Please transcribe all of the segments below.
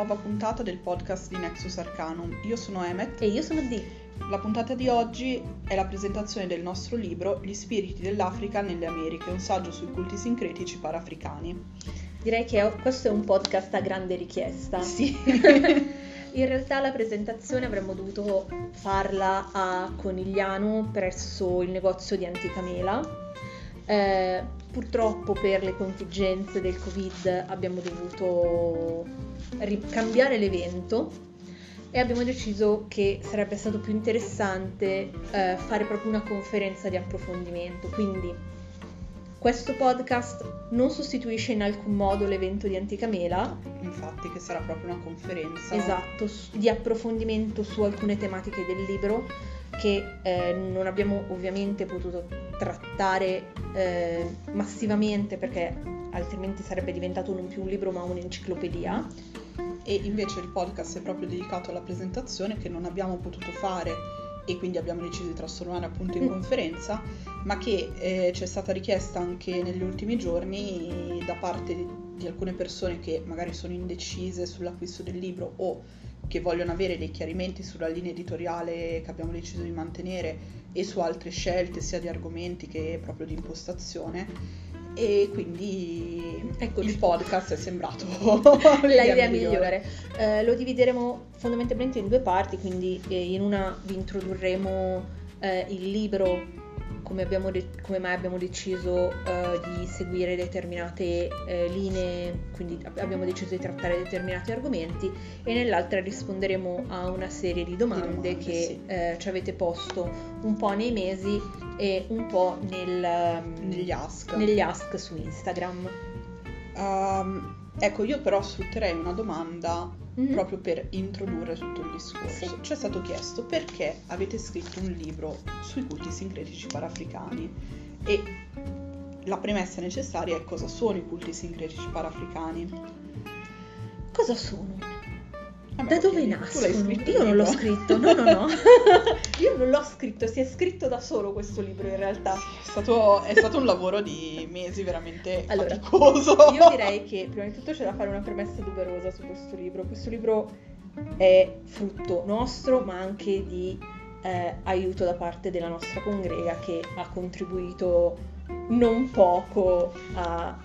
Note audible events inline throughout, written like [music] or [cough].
nuova puntata del podcast di Nexus Arcanum. Io sono Emmet E io sono Dee. La puntata di oggi è la presentazione del nostro libro Gli spiriti dell'Africa nelle Americhe, un saggio sui culti sincretici parafricani. Direi che questo è un podcast a grande richiesta. Sì. [laughs] In realtà la presentazione avremmo dovuto farla a Conigliano presso il negozio di Antica Mela. Eh, purtroppo per le contingenze del Covid abbiamo dovuto cambiare l'evento e abbiamo deciso che sarebbe stato più interessante eh, fare proprio una conferenza di approfondimento. Quindi questo podcast non sostituisce in alcun modo l'evento di Antica Mela, Infatti, che sarà proprio una conferenza. esatto, di approfondimento su alcune tematiche del libro che eh, non abbiamo ovviamente potuto trattare eh, massivamente perché altrimenti sarebbe diventato non più un libro ma un'enciclopedia. E invece il podcast è proprio dedicato alla presentazione che non abbiamo potuto fare e quindi abbiamo deciso di trasformare appunto in Mm. conferenza, ma che eh, ci è stata richiesta anche negli ultimi giorni da parte di, di alcune persone che magari sono indecise sull'acquisto del libro o che vogliono avere dei chiarimenti sulla linea editoriale che abbiamo deciso di mantenere e su altre scelte sia di argomenti che proprio di impostazione. E quindi Eccoci. il podcast è sembrato [laughs] la idea migliore. Eh, lo divideremo fondamentalmente in due parti, quindi eh, in una vi introdurremo eh, il libro come, abbiamo de- come mai abbiamo deciso eh, di seguire determinate eh, linee, quindi ab- abbiamo deciso di trattare determinati argomenti e nell'altra risponderemo a una serie di domande, domande, che sì. eh, ci avete posto un po' nei mesi e un po' nel, ehm, negli ask. negli ask su Instagram. Ehm, ecco, io però sfrutterei una domanda Mhm. proprio per introdurre tutto il discorso. Sì. Ci è stato chiesto perché avete scritto un libro sui culti sincretici parafricani e la premessa necessaria è cosa sono i culti sincretici parafricani. Cosa sono? Da dove nascono? Io non l'ho scritto, no, no, no. [laughs] Io non l'ho scritto, si è scritto da solo questo libro in realtà. È stato, è stato un lavoro di mesi veramente Allora, faticoso. Io [laughs] direi che prima di tutto c'è da fare una premessa doverosa su questo libro. Questo libro è frutto nostro, ma anche di eh, aiuto da parte della nostra congrega che ha contribuito non poco a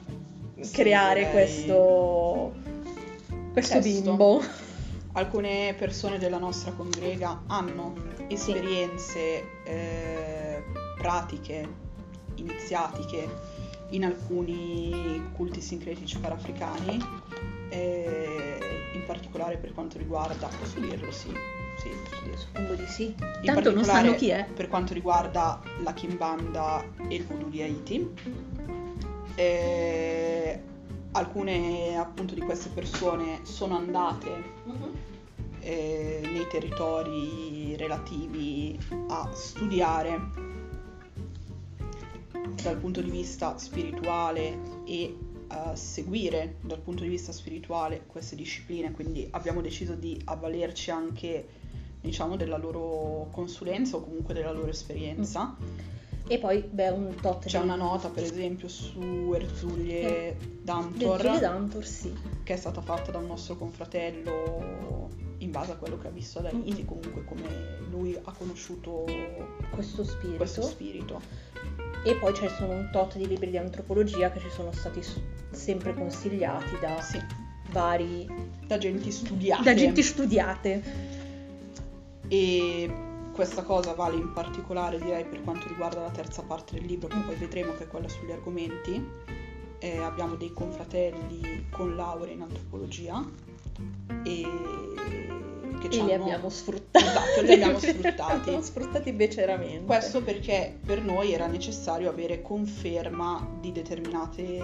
Sì, creare direi- questo, questo bimbo. Alcune persone della nostra congrega hanno esperienze eh, pratiche, iniziatiche in alcuni culti sincretici parafricani, eh, in particolare per quanto riguarda, posso dirlo? Sì, sì, posso dirlo. Suppongo di sì. In Tanto non sanno chi è. Per quanto riguarda la Kimbanda e il voodoo di Haiti. Eh, alcune appunto di queste persone sono andate eh, nei territori relativi a studiare dal punto di vista spirituale e a seguire dal punto di vista spirituale queste discipline, quindi abbiamo deciso di avvalerci anche diciamo della loro consulenza o comunque della loro esperienza. E poi, beh, un tot C'è di- una nota per esempio su Erzuglie Dantor Del Zule Dantor, sì. che è stata fatta da un nostro confratello in base a quello che ha visto ad Haiti, Mhm. comunque come lui ha conosciuto Questo spirito. questo spirito. E poi ci sono un tot di libri di antropologia che ci sono stati sempre consigliati da Sì, vari da genti studiate. da gente studiate. E questa cosa vale in particolare direi per quanto riguarda la terza parte del libro, che poi vedremo che è quella sugli argomenti. Eh, abbiamo dei confratelli con laurea in antropologia e che ci E li abbiamo sfruttati. Esatto, li abbiamo sfruttati. Li abbiamo sfruttati beceramente. Questo perché per noi era necessario avere conferma di determinate,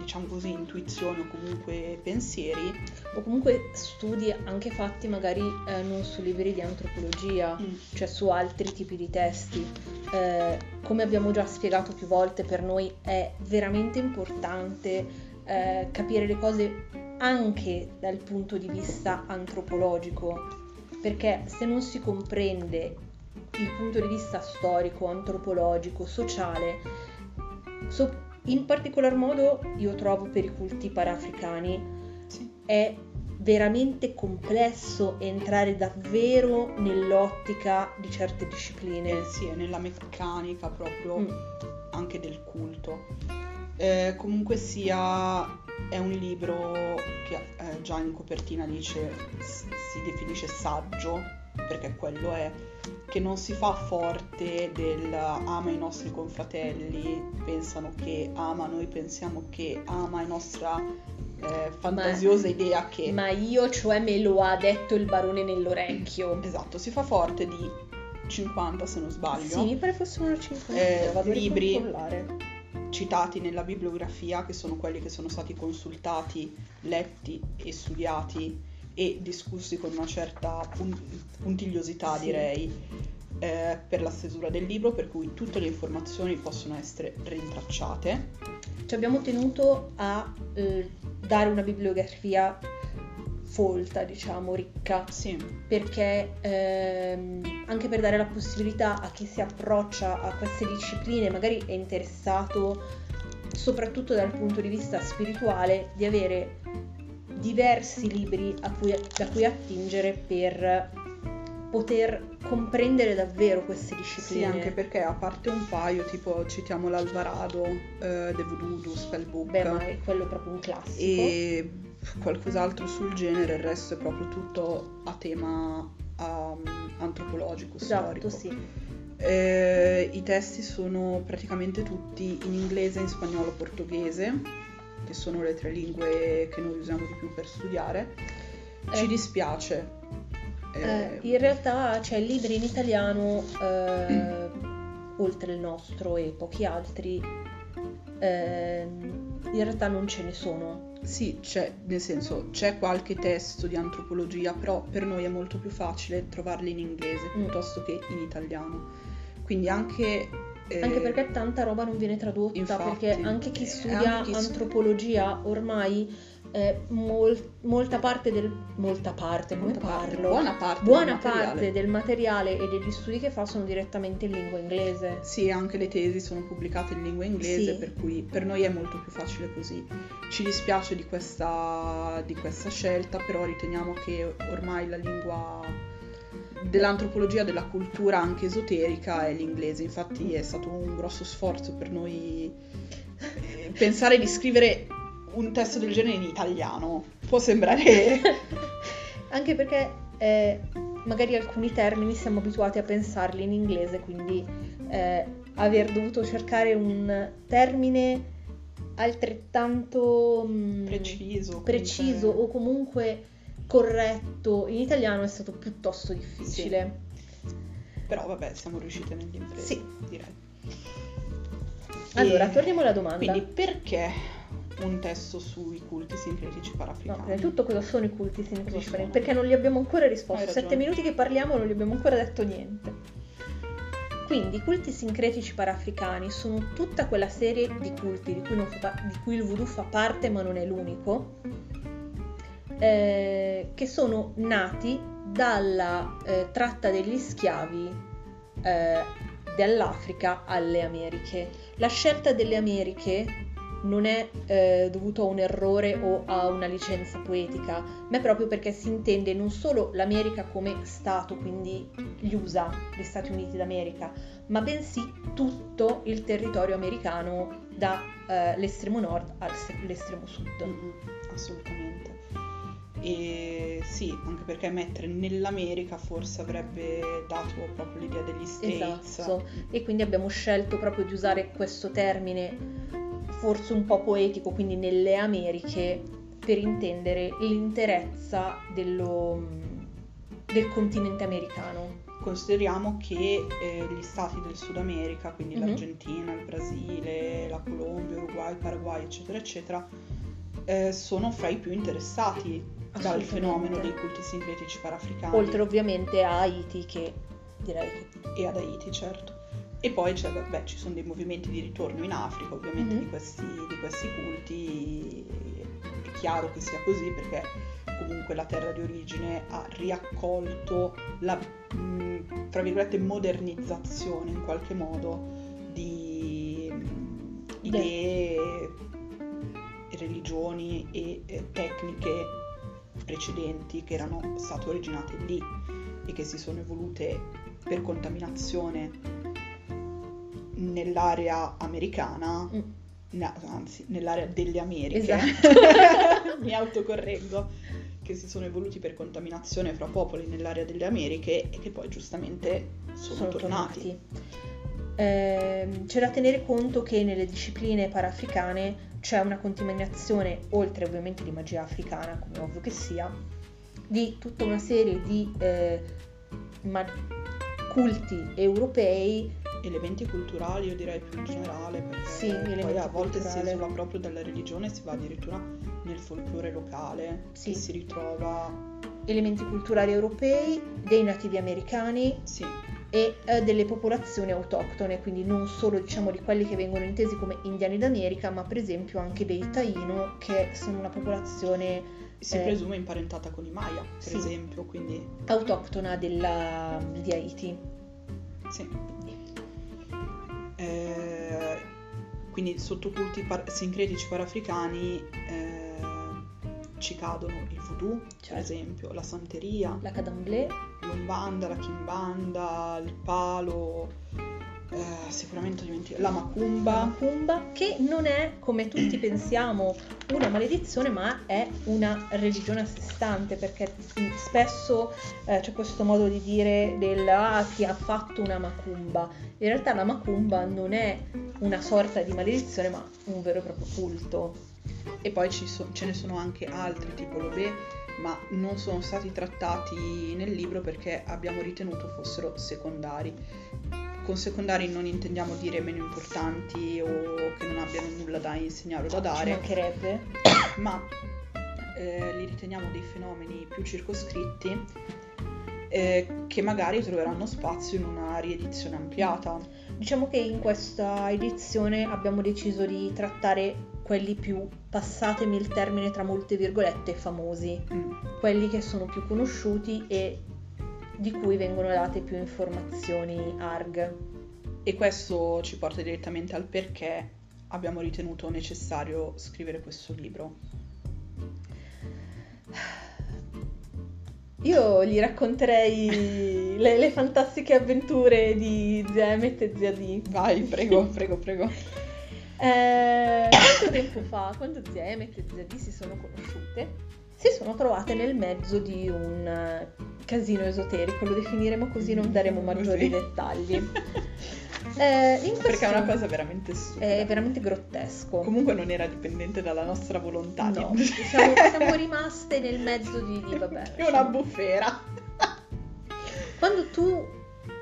diciamo così, intuizioni o comunque pensieri. O comunque studi anche fatti magari eh, non su libri di antropologia, Mm. cioè su altri tipi di testi. Eh, come abbiamo già spiegato più volte, per noi è veramente importante eh, capire le cose anche dal punto di vista antropologico, perché se non si comprende il punto di vista storico, antropologico, sociale, so- in particolar modo io trovo per i culti parafricani Sì. è veramente complesso entrare davvero nell'ottica di certe discipline. Eh, sì, è nella meccanica proprio Mm. anche del culto. Eh, comunque sia, è un libro che eh, già in copertina dice, si definisce saggio, perché quello è, che non si fa forte del ama i nostri confratelli, pensano che ama, noi pensiamo che ama, è nostra eh, fantasiosa idea che... Ma io, cioè, me lo ha detto il barone nell'orecchio. Esatto, si fa forte di 50 se non sbaglio. Sì, mi pare fossero una 50. Eh, libri. Citati nella bibliografia, che sono quelli che sono stati consultati, letti e studiati e discussi con una certa pun- puntigliosità, Sì. direi, eh, per la stesura del libro, per cui tutte le informazioni possono essere rintracciate. Ci abbiamo tenuto a eh, dare una bibliografia folta, diciamo, ricca, Sì, perché ehm, anche per dare la possibilità a chi si approccia a queste discipline, magari è interessato soprattutto dal punto di vista spirituale, di avere diversi libri a cui- da cui attingere per poter comprendere davvero queste discipline. sì, anche perché a parte un paio, tipo citiamo l'Alvarado, eh, The Voodoo, Spellbook Beh, ma è quello proprio un classico. e qualcos'altro sul genere, il resto è proprio tutto a tema um, antropologico, Esatto, storico. sì. Eh, I testi sono praticamente tutti in inglese, in spagnolo, portoghese, che sono le tre lingue che noi usiamo di più per studiare. Ci Eh. dispiace. Eh, eh, in realtà c'è libri in italiano, eh, oltre il nostro e pochi altri, ehm, in realtà non ce ne sono. Sì, c'è, nel senso, c'è qualche testo di antropologia, però per noi è molto più facile trovarli in inglese Mm. piuttosto che in italiano. Quindi anche... eh, Anche perché tanta roba non viene tradotta, infatti, perché anche chi eh, studia anche chi antropologia ormai eh, mol- molta parte del... molta parte, come molta parte- parlo? buona parte del Buona materiale. parte del materiale e degli studi che fa sono direttamente in lingua inglese. Sì, anche le tesi sono pubblicate in lingua inglese, Sì. per cui per noi è molto più facile così. Ci dispiace di questa, di questa scelta, però riteniamo che ormai la lingua dell'antropologia, della cultura anche esoterica è l'inglese. Infatti è stato un grosso sforzo per noi eh, pensare di scrivere un testo del genere in italiano. Può sembrare... [laughs] Anche perché eh, magari alcuni termini siamo abituati a pensarli in inglese, quindi eh, aver dovuto cercare un termine altrettanto mm, preciso. preciso comunque. o comunque corretto in italiano è stato piuttosto difficile. Però vabbè, siamo riuscite nell'impresa, Sì. direi. Allora, E- torniamo alla domanda. Quindi perché un testo sui culti sincretici No, parafricani? prima di tutto cosa sono i culti sincretici? Cosa sono? Perché non gli abbiamo ancora risposto. Sette minuti che parliamo non gli abbiamo ancora detto niente. Quindi i culti sincretici parafricani sono tutta quella serie di culti di cui, fa di cui il voodoo fa parte ma non è l'unico, eh, che sono nati dalla eh, tratta degli schiavi eh, dall'Africa alle Americhe. La scelta delle Americhe non è eh, dovuto a un errore o a una licenza poetica, ma è proprio perché si intende non solo l'America come Stato, quindi gli USA, gli Stati Uniti d'America, ma bensì tutto il territorio americano dall'estremo nord all'estremo sud. Mm, assolutamente. E sì, anche perché mettere nell'America forse avrebbe dato proprio l'idea degli States. Esatto. E quindi abbiamo scelto proprio di usare questo termine forse un po' poetico, quindi nelle Americhe, per intendere l'interezza dello- del continente americano. Consideriamo che eh, gli stati del Sud America, quindi Mhm. l'Argentina, il Brasile, la Colombia, Uruguay, il Paraguay, eccetera, eccetera, eh, sono fra i più interessati dal fenomeno dei culti sincretici parafricani. Oltre ovviamente a Haiti, che direi che e ad Haiti, certo. E poi c'è, vabbè, ci sono dei movimenti di ritorno in Africa, ovviamente, Mhm. di, questi, di questi culti. È chiaro che sia così perché comunque la terra di origine ha riaccolto la, mh, tra virgolette, modernizzazione in qualche modo di mh, idee, religioni e eh, tecniche precedenti che erano state originate lì e che si sono evolute per contaminazione nell'area americana, Mm. no, anzi nell'area delle Americhe, Esatto. [laughs] mi autocorreggo, che si sono evoluti per contaminazione fra popoli nell'area delle Americhe e che poi giustamente sono, tornati. Ehm, c'è da tenere conto che nelle discipline paraafricane c'è una contaminazione, oltre ovviamente di magia africana, come ovvio che sia, di tutta una serie di eh, ma- culti europei Elementi culturali, io direi più in generale, perché Sì, poi a volte si esula proprio dalla religione, si va addirittura nel folklore locale, Sì. che si ritrova, elementi culturali europei, dei nativi americani sì, e eh, delle popolazioni autoctone, quindi non solo diciamo di quelli che vengono intesi come indiani d'America, ma per esempio anche dei Taino, che sono una popolazione si Eh. presume imparentata con i Maya, per Sì. esempio, quindi autoctona della, di Haiti. sì. Eh, quindi sotto culti par- sincretici parafricani eh, ci cadono il voodoo, per Certo. esempio, la santeria, La Cadamblé, l'ombanda, la kimbanda, il palo, eh, sicuramente ho dimenticato, la la macumba. Macumba, che non è come tutti pensiamo una maledizione, ma è una religione a sé stante, perché spesso eh, c'è questo modo di dire del ah, ti ha fatto una macumba. In realtà la macumba non è una sorta di maledizione, ma un vero e proprio culto. E poi so- ce ne sono anche altri tipo l'obè, ma non sono stati trattati nel libro perché abbiamo ritenuto fossero secondari. Con secondari non intendiamo dire meno importanti o che non abbiano nulla da insegnare o da Ci dare, mancherebbe. [coughs] ma eh, li riteniamo dei fenomeni più circoscritti eh, che magari troveranno spazio in una riedizione ampliata. Diciamo che in questa edizione abbiamo deciso di trattare quelli più, passatemi il termine tra molte virgolette, famosi, Mm. quelli che sono più conosciuti e di cui vengono date più informazioni ARG. E questo ci porta direttamente al perché abbiamo ritenuto necessario scrivere questo libro. Io gli racconterei le, le fantastiche avventure di zia Emmet e zia Dee. Vai, prego, prego, prego. [laughs] Eh, quanto tempo fa, quando zia Emmet e zia Dee si sono conosciute, si sono trovate nel mezzo di un casino esoterico, lo definiremo così, non daremo maggiori Così. dettagli. [laughs] Eh, in Perché è una questo- cosa veramente stupida. è veramente grottesco. Comunque non era dipendente dalla nostra volontà. No, di- siamo, siamo [laughs] rimaste nel mezzo di, di vabbè. È una bufera. Quando tu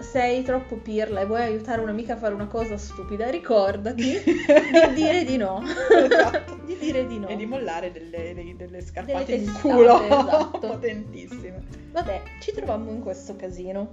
sei troppo pirla e vuoi aiutare un'amica a fare una cosa stupida, ricordati [laughs] di dire di no. Esatto. [laughs] di dire di no. E di mollare delle, delle- delle scarpate Delle in testate, culo esatto. [laughs] potentissime. Vabbè, ci trovammo in questo casino.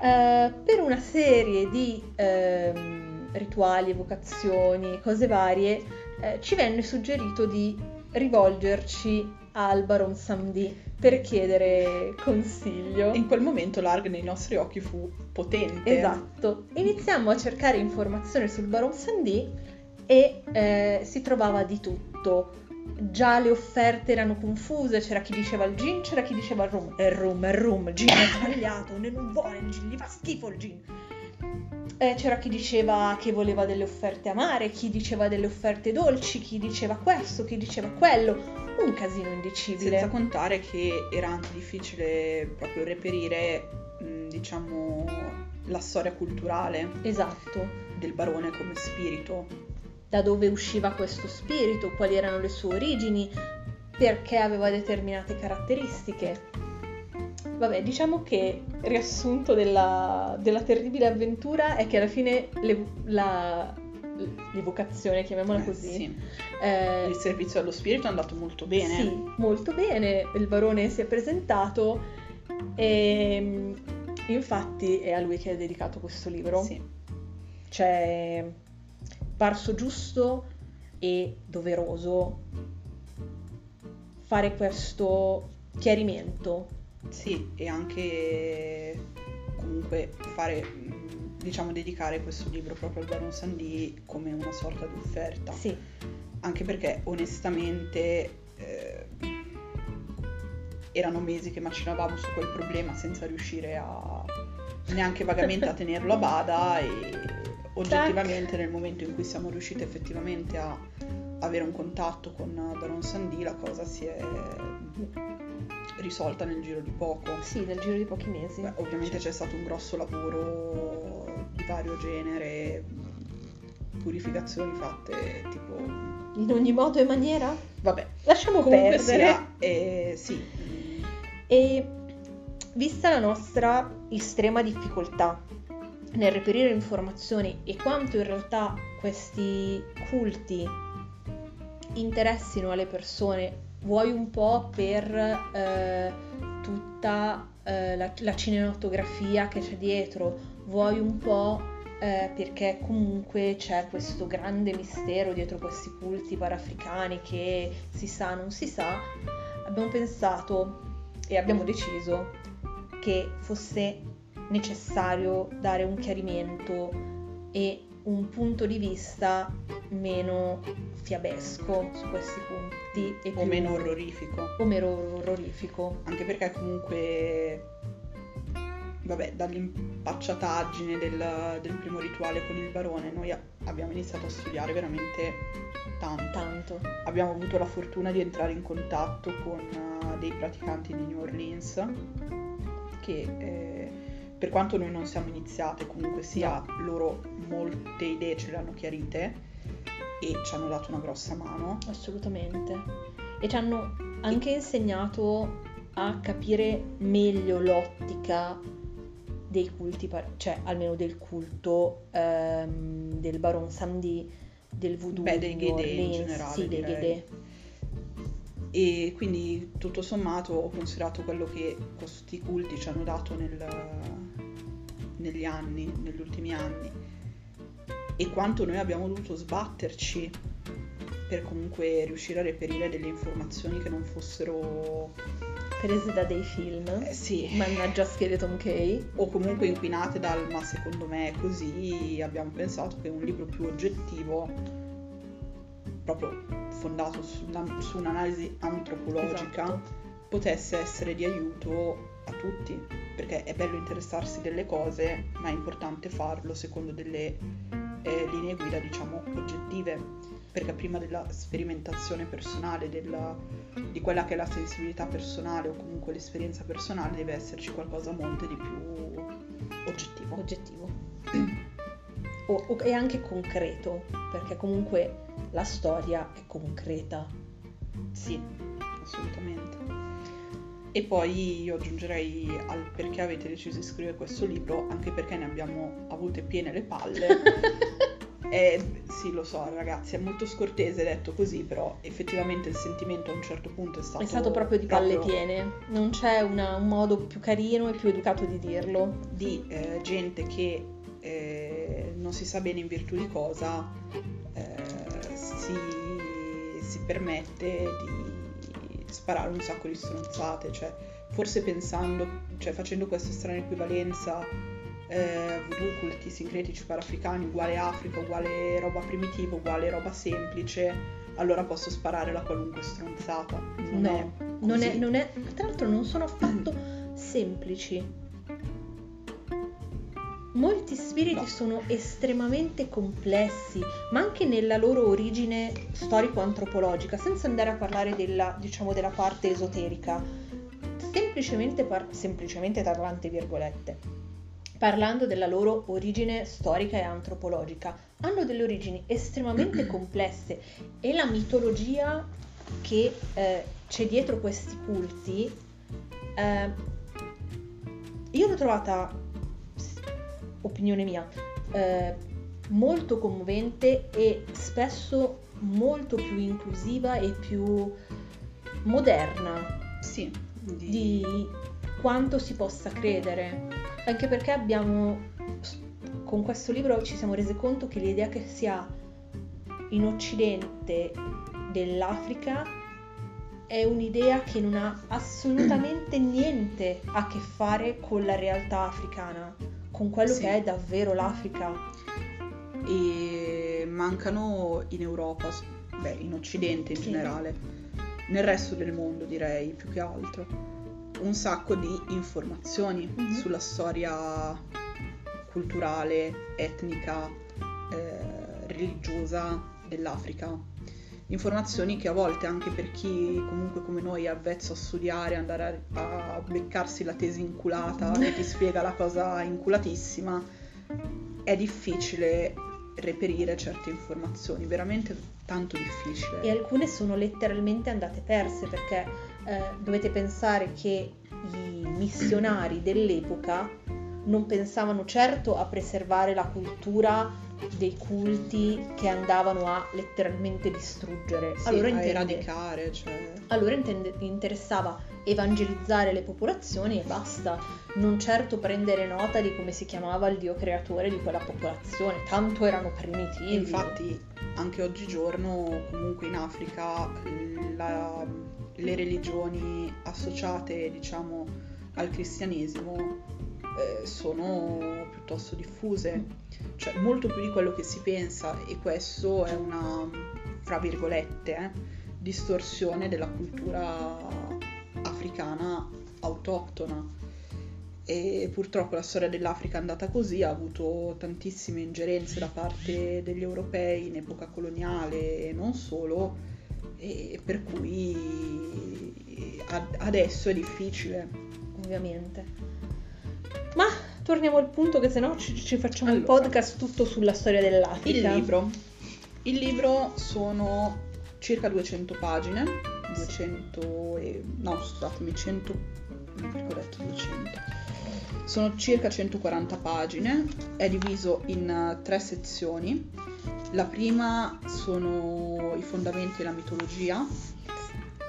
Eh, per una serie di ehm, rituali, evocazioni, cose varie, eh, ci venne suggerito di rivolgerci al Baron Samdi per chiedere consiglio. In quel momento l'ARG nei nostri occhi fu potente. Esatto. Iniziamo a cercare informazioni sul Baron Samdi e eh, si trovava di tutto. Già le offerte erano confuse, c'era chi diceva il gin, c'era chi diceva il rum. È il rum, è il rum, il gin è sbagliato, ne non vuole il gin, gli fa schifo il gin. Eh, c'era chi diceva che voleva delle offerte amare, chi diceva delle offerte dolci, chi diceva questo, chi diceva quello. Un casino indicibile. Senza contare che era anche difficile proprio reperire, mh, diciamo, la storia culturale Esatto. del barone come spirito. da dove usciva questo spirito, quali erano le sue origini, perché aveva determinate caratteristiche. Vabbè, diciamo che il riassunto della, della terribile avventura è che alla fine le- la- l'evocazione, chiamiamola Eh, così, sì. eh, Il servizio allo spirito è andato molto bene. sì, molto bene, il barone si è presentato e infatti è a lui che è dedicato questo libro. Sì. Cioè, parso giusto e doveroso fare questo chiarimento. Sì, e anche comunque fare, diciamo, dedicare questo libro proprio al Baron Sandì come una sorta di offerta. Sì, Anche perché onestamente eh, erano mesi che macinavamo su quel problema senza riuscire a neanche vagamente a tenerlo a bada e oggettivamente nel momento in cui siamo riusciti effettivamente a avere un contatto con Baron Sandì la cosa si è risolta nel giro di poco. Sì, nel giro di pochi mesi. Beh, ovviamente c'è stato un grosso lavoro di vario genere, purificazioni fatte tipo... In ogni modo e maniera? Vabbè, Lasciamo comunque perdere. sia, eh, sì, E vista la nostra estrema difficoltà nel reperire informazioni e quanto in realtà questi culti interessino alle persone, vuoi un po' per eh, tutta eh, la, la cinematografia che c'è dietro, vuoi un po' eh, perché comunque c'è questo grande mistero dietro questi culti parafricani che si sa, non si sa, abbiamo pensato e abbiamo deciso che fosse necessario dare un chiarimento e un punto di vista meno fiabesco su questi punti e o più- meno orrorifico. o meno orrorifico. Anche perché comunque, vabbè, dall'impacciataggine del, del primo rituale con il barone, noi abbiamo iniziato a studiare veramente tanto. Tanto. Abbiamo avuto la fortuna di entrare in contatto con eh, dei praticanti di New Orleans che eh, per quanto noi non siamo iniziate comunque sia loro molte idee ce le hanno chiarite e ci hanno dato una grossa mano. Assolutamente. E ci hanno anche insegnato a capire meglio l'ottica dei culti, cioè almeno del culto ehm, del Baron Samedi, del voodoo Beh, dei Ghede in generale, sì, dei. Ghede. E quindi tutto sommato ho considerato quello che questi culti ci hanno dato nel- negli anni, negli ultimi anni e quanto noi abbiamo dovuto sbatterci per comunque riuscire a reperire delle informazioni che non fossero prese da dei film. eh, sì, Mannaggia Skeleton Key. o comunque inquinate dal ma secondo me è così abbiamo pensato che un libro più oggettivo proprio fondato su, una- su un'analisi antropologica Esatto. potesse essere di aiuto a tutti perché è bello interessarsi delle cose ma è importante farlo secondo delle eh, linee guida diciamo oggettive perché prima della sperimentazione personale della- di quella che è la sensibilità personale o comunque l'esperienza personale deve esserci qualcosa a monte di più oggettivo oggettivo. O- o- e anche concreto, perché comunque la storia è concreta. Sì, assolutamente. E poi io aggiungerei al perché avete deciso di scrivere questo libro, anche perché ne abbiamo avute piene le palle. [laughs] E sì, lo so, ragazzi, è molto scortese detto così, però effettivamente il sentimento a un certo punto è stato È stato proprio di palle proprio piene, non c'è una- un modo più carino e più educato di dirlo. di eh, gente che eh, non si sa bene in virtù di cosa eh, si, si permette di sparare un sacco di stronzate, cioè forse pensando, cioè facendo questa strana equivalenza eh, voodoo, culti sincretici parafricani uguale Africa, uguale roba primitiva, uguale roba semplice, allora posso sparare la qualunque stronzata. Non No, è non è, non è- tra l'altro non sono affatto semplici. Molti spiriti No. sono estremamente complessi, ma anche nella loro origine storico-antropologica, senza andare a parlare della, diciamo, della parte esoterica. Semplicemente, par- semplicemente tra tante virgolette, parlando della loro origine storica e antropologica, hanno delle origini estremamente [clears throat] complesse e la mitologia che eh, c'è dietro questi culti, eh, io l'ho trovata, opinione mia, eh, molto commovente e spesso molto più inclusiva e più moderna Sì, di- di quanto si possa credere. Anche perché abbiamo, con questo libro ci siamo resi conto che l'idea che si ha in Occidente dell'Africa è un'idea che non ha assolutamente niente a che fare con la realtà africana, con quello Sì. che è davvero l'Africa. e mancano in Europa, beh, in Occidente in Sì. generale, nel resto del mondo direi più che altro. un sacco di informazioni Mhm. sulla storia culturale, etnica, eh, religiosa dell'Africa. Informazioni che a volte anche per chi comunque come noi è avvezzo a studiare, andare a, a beccarsi la tesi inculata che ti spiega la cosa inculatissima, è difficile reperire certe informazioni, veramente tanto difficile. E alcune sono letteralmente andate perse perché eh, dovete pensare che i missionari dell'epoca non pensavano certo a preservare la cultura dei culti che andavano a letteralmente distruggere. Sì, allora, a intende- eradicare, cioè... allora intende- interessava evangelizzare le popolazioni e basta, non certo prendere nota di come si chiamava il dio creatore di quella popolazione, tanto erano primitivi. Infatti, anche oggigiorno, comunque in Africa, la- le religioni associate, diciamo, al cristianesimo eh, sono piuttosto diffuse, cioè molto più di quello che si pensa, e questo è una, fra virgolette, eh, distorsione della cultura africana autoctona. E purtroppo la storia dell'Africa è andata così, ha avuto tantissime ingerenze da parte degli europei in epoca coloniale e non solo, e per cui ad- adesso è difficile. ovviamente. Ma torniamo al punto che sennò ci, ci facciamo un Allora. podcast tutto sulla storia dell'Africa. Il libro. Il libro sono circa 200 pagine, 200 e... no scusatemi, 100... perché ho detto 200. Sono circa 140 pagine, è diviso in tre sezioni. La prima sono i fondamenti della mitologia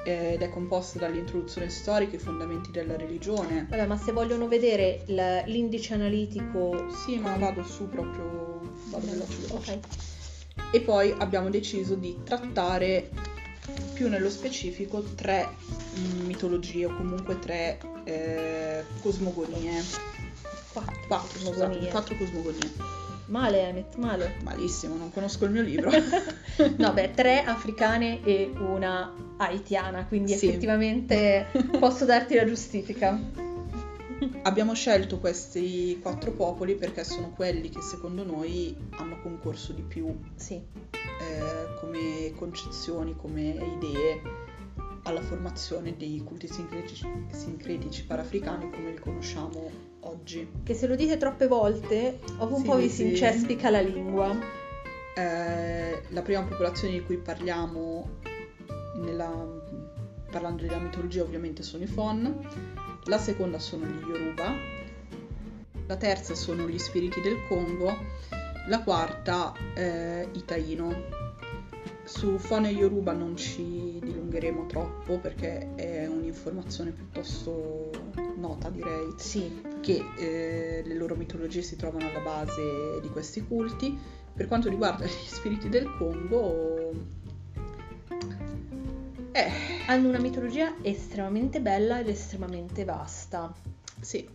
ed è composta dall'introduzione storica, i fondamenti della religione. Vabbè, ma se vogliono vedere l'indice analitico... Sì, ma vado su proprio, vado veloce veloce. Ok. E poi abbiamo deciso di trattare più nello specifico tre mm, mitologie o comunque tre eh, cosmogonie. Quattro Quattro, scusate, cosmogonie. quattro cosmogonie. Male, Emmet, male. Malissimo, non conosco il mio libro. [laughs] no, beh, tre africane e una haitiana, quindi Sì. effettivamente [laughs] posso darti la giustifica. Abbiamo scelto questi quattro popoli perché sono quelli che secondo noi hanno concorso di più Sì, eh, come concezioni, come idee alla formazione dei culti sincretici, sincretici parafricani come li conosciamo oggi. che se lo dite troppe volte, dopo un Sì, po' vi si incespica la lingua. Eh, la prima popolazione di cui parliamo nella- parlando della mitologia ovviamente sono i Fon, la seconda sono gli Yoruba, la terza sono gli spiriti del Congo, la quarta eh, i Taino. Su Fon e Yoruba non ci dilungheremo troppo perché è un'informazione piuttosto nota direi Sì, che eh, le loro mitologie si trovano alla base di questi culti. Per quanto riguarda [laughs] gli spiriti del Congo, eh, hanno una mitologia estremamente bella ed estremamente vasta. sì,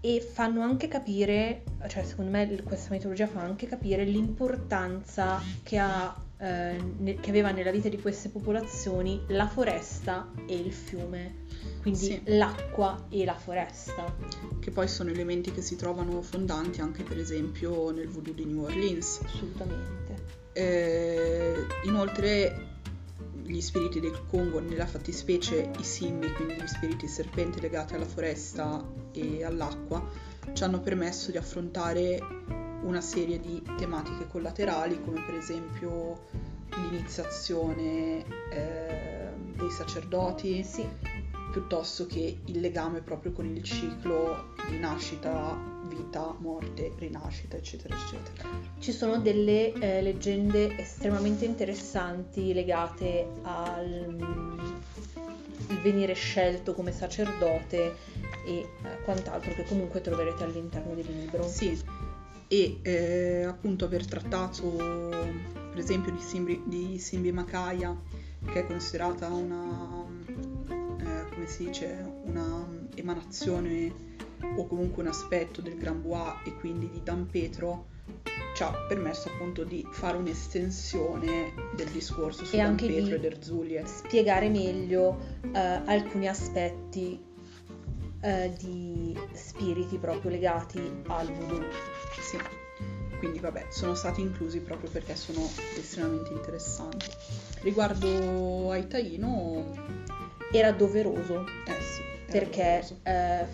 E fanno anche capire, cioè secondo me questa mitologia fa anche capire l'importanza che, ha, eh, che aveva nella vita di queste popolazioni la foresta e il fiume, quindi Sì. l'acqua e la foresta. che poi sono elementi che si trovano fondanti anche per esempio nel voodoo di New Orleans. Assolutamente. Eh, inoltre gli spiriti del Congo, nella fattispecie i simbi, quindi gli spiriti serpenti legati alla foresta e all'acqua, ci hanno permesso di affrontare una serie di tematiche collaterali come per esempio l'iniziazione eh, dei sacerdoti, Sì, piuttosto che il legame proprio con il ciclo di nascita, vita, morte, rinascita, eccetera, eccetera. ci sono delle eh, leggende estremamente interessanti legate al mm, venire scelto come sacerdote e eh, quant'altro che comunque troverete all'interno del libro. Sì, e eh, appunto aver trattato per esempio di Simbi, di Simbi Makaya, che è considerata una, come si dice, una emanazione o comunque un aspetto del Gran Bois e quindi di Dan Petro, ci ha permesso appunto di fare un'estensione del discorso su E Don anche Pietro di- ed Erzulie. spiegare meglio eh, alcuni aspetti eh, di spiriti proprio legati al voodoo. Sì. Quindi vabbè, sono stati inclusi proprio perché sono estremamente interessanti. Riguardo ai Taino, Era doveroso eh sì, era perché doveroso. eh,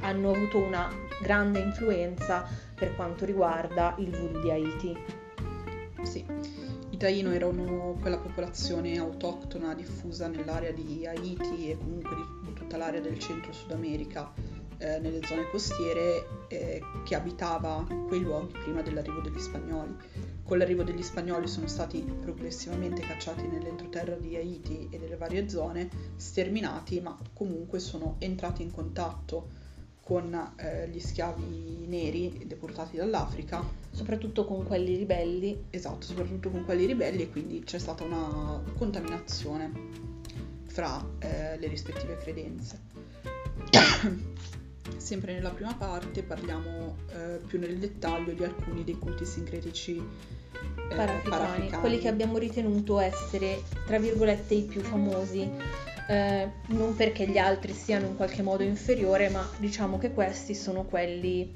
hanno avuto una grande influenza per quanto riguarda il voodoo di Haiti. Sì, i Taino erano quella popolazione autoctona diffusa nell'area di Haiti e comunque di tutta l'area del centro-Sud America, eh, nelle zone costiere, eh, che abitava quei luoghi prima dell'arrivo degli spagnoli. Con l'arrivo degli spagnoli sono stati progressivamente cacciati nell'entroterra di Haiti e delle varie zone, sterminati, ma comunque sono entrati in contatto con eh, gli schiavi neri deportati dall'Africa soprattutto con quelli ribelli. Esatto, soprattutto con quelli ribelli e quindi c'è stata una contaminazione fra eh, le rispettive credenze. [coughs] Sempre nella prima parte parliamo eh, più nel dettaglio di alcuni dei culti sincretici eh, parafricani, parafricani. quelli che abbiamo ritenuto essere, tra virgolette, i più famosi, eh, non perché gli altri siano in qualche modo inferiore, ma diciamo che questi sono quelli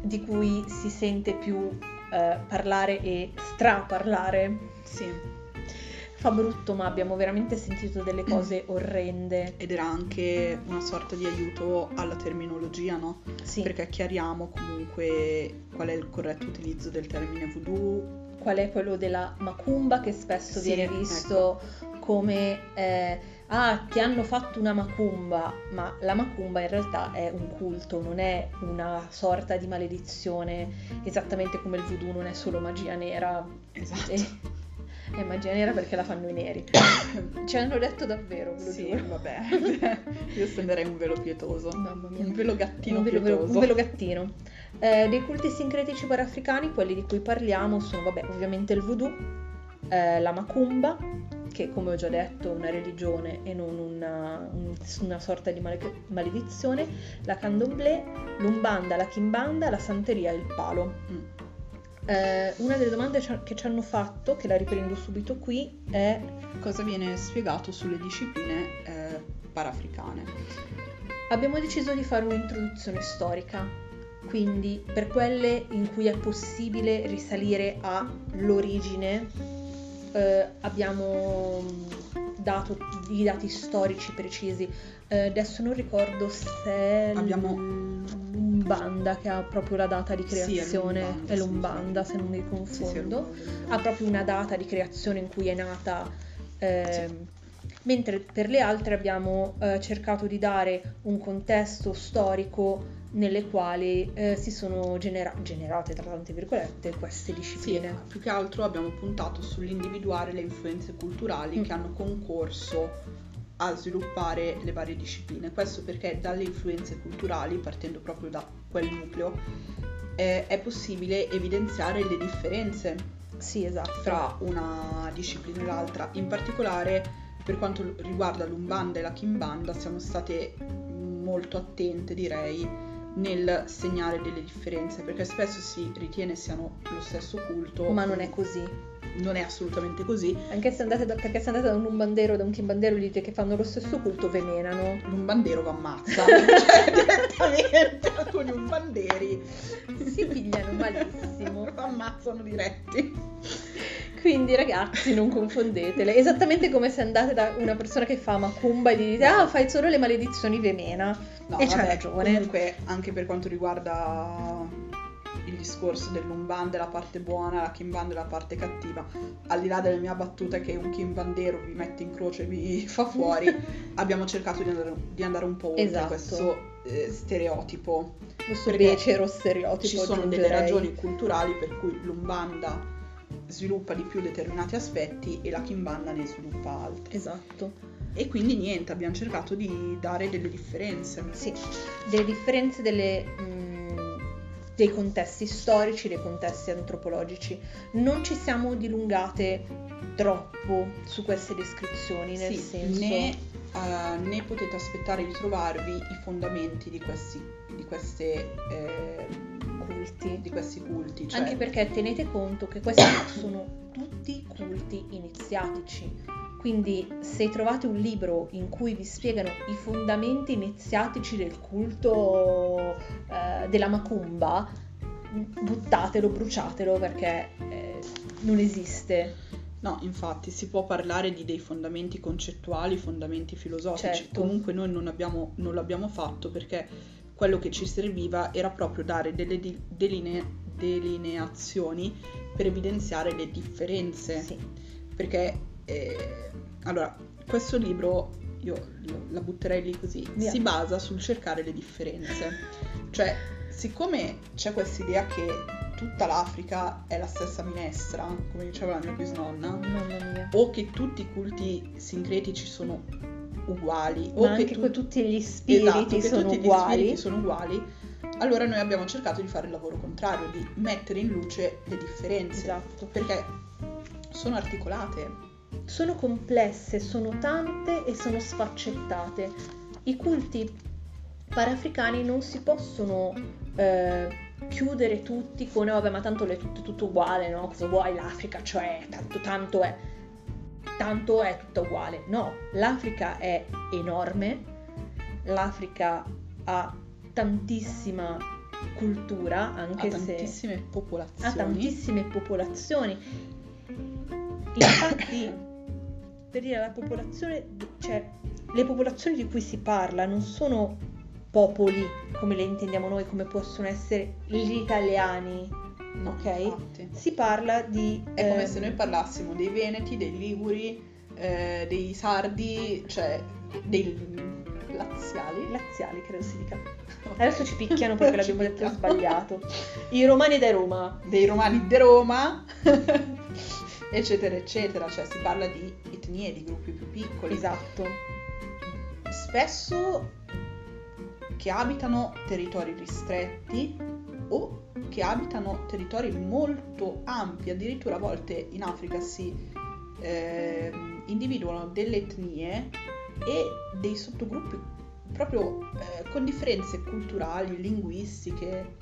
di cui si sente più eh, parlare e straparlare. Sì, Fa brutto, ma abbiamo veramente sentito delle cose orrende. ed era anche una sorta di aiuto alla terminologia, no? Sì, Perché chiariamo comunque qual è il corretto utilizzo del termine voodoo, qual è quello della macumba che spesso Sì, ecco. viene visto come eh, ah ti hanno fatto una macumba ma la macumba in realtà è un culto non è una sorta di maledizione esattamente come il voodoo non è solo magia nera Esatto. e- è magia nera perché la fanno i neri [coughs] ci hanno detto davvero ve lo Sì, giuro vabbè. [laughs] Io stenderei un velo pietoso. mamma mia Un velo gattino un velo, pietoso. un velo gattino. Eh, dei culti sincretici parafricani, quelli di cui parliamo sono, vabbè, ovviamente il voodoo, eh, la macumba, che come ho già detto è una religione e non una, un- una sorta di male- maledizione, la candomblé, l'umbanda, la kimbanda, la santeria e il palo. Mm. Eh, una delle domande che ci hanno fatto, che la riprendo subito qui, è Cosa viene spiegato sulle discipline eh, parafricane? Abbiamo deciso di fare un'introduzione storica, quindi per quelle in cui è possibile risalire all'origine, eh, abbiamo mm, dato i dati storici precisi. Eh, adesso non ricordo se Abbiamo- l'Umbanda che ha proprio la data di Sì, è creazione, l'Umbanda, è sì, l'Umbanda sì. se non mi Sì, sì, confondo ricordo. ha proprio una data di creazione in cui è nata, ehm, mentre per le altre abbiamo eh, cercato di dare un contesto storico nelle quali eh, si sono genera- generate, tra tante virgolette, queste Sì, discipline. più che altro abbiamo puntato sull'individuare le influenze culturali Mm. che hanno concorso a sviluppare le varie discipline. Questo perché dalle influenze culturali, partendo proprio da quel nucleo, eh, è possibile evidenziare le differenze Sì, esatto. fra una disciplina e l'altra. In particolare per quanto riguarda l'Umbanda e la Kimbanda siamo state molto attente, direi, nel segnare delle differenze, perché spesso si ritiene siano lo stesso culto, Ma non è così. non è assolutamente così. Anche se andate da, perché se andate da un umbandero o da un kimbandero e gli dite che fanno lo stesso culto, ve menano. L'umbandero va ammazza, [laughs] cioè direttamente alcuni umbanderi Si pigliano malissimo. [laughs] ammazzano diretti. Quindi ragazzi non confondetele, esattamente come se andate da una persona che fa macumba e gli dite ah fai solo le maledizioni vemena No, e c'ha ragione. Comunque, anche per quanto riguarda il discorso dell'umbanda, la parte buona, la kimbanda e la parte cattiva, al di là della mia battuta che un kimbandero vi mette in croce e vi [laughs] fa fuori, [laughs] abbiamo cercato di andare, di andare un po' oltre Esatto. questo eh, stereotipo. Questo becero stereotipo Ci sono delle ragioni culturali per cui l'umbanda sviluppa di più determinati aspetti e la kimbanda ne sviluppa altri. Esatto. E quindi niente, abbiamo cercato di dare delle differenze. Sì, delle differenze delle, mm, dei contesti storici, dei contesti antropologici. Non ci siamo dilungate troppo su queste descrizioni, nel Sì, senso... né, eh, né potete aspettare di trovarvi i fondamenti di questi, di queste, eh, culti. Di questi culti. Cioè... Anche perché tenete conto che questi [coughs] sono tutti culti iniziatici. Quindi se trovate un libro in cui vi spiegano i fondamenti iniziatici del culto eh, della macumba, buttatelo, bruciatelo perché eh, non esiste. No, infatti si può parlare di dei fondamenti concettuali, fondamenti filosofici. Certo. Comunque noi non, abbiamo, non l'abbiamo fatto perché quello che ci serviva era proprio dare delle di- deline- delineazioni per evidenziare le differenze. Sì. Perché, eh, allora, questo libro, io la butterei lì così, Via. si basa sul cercare le differenze. Cioè, siccome c'è questa idea che tutta l'Africa è la stessa minestra, come diceva la mia bisnonna, o che tutti i culti sincretici sono uguali, o Ma che anche tu- tutti gli spiriti Esatto, sono uguali. spiriti sono uguali, allora noi abbiamo cercato di fare il lavoro contrario, di mettere in luce le differenze, Esatto. perché sono articolate. Sono complesse, sono tante e sono sfaccettate. I culti parafricani non si possono eh, chiudere tutti con, "Eh, vabbè, ma tanto è tutto, tutto uguale, no? Cosa vuoi l'Africa? Cioè, tanto, tanto è. Tanto è tutta uguale. No, l'Africa è enorme, l'Africa ha tantissima cultura, anche ha se tantissime popolazioni. ha tantissime popolazioni. Infatti, per dire la popolazione, cioè le popolazioni di cui si parla non sono popoli come le intendiamo noi, come possono essere gli italiani, ok? infatti. Si parla di... È come ehm, se noi parlassimo dei Veneti, dei Liguri, eh, dei Sardi, cioè dei laziali. laziali, credo si dica. [laughs] Adesso ci picchiano perché l'abbiamo detto sbagliato. I romani da Roma. dei romani di Roma, [laughs] eccetera, eccetera. Cioè si parla di etnie, di gruppi più piccoli. Esatto. Spesso che abitano territori ristretti o che abitano territori molto ampi, addirittura a volte in Africa si ehm, individuano delle etnie e dei sottogruppi proprio eh, con differenze culturali, linguistiche.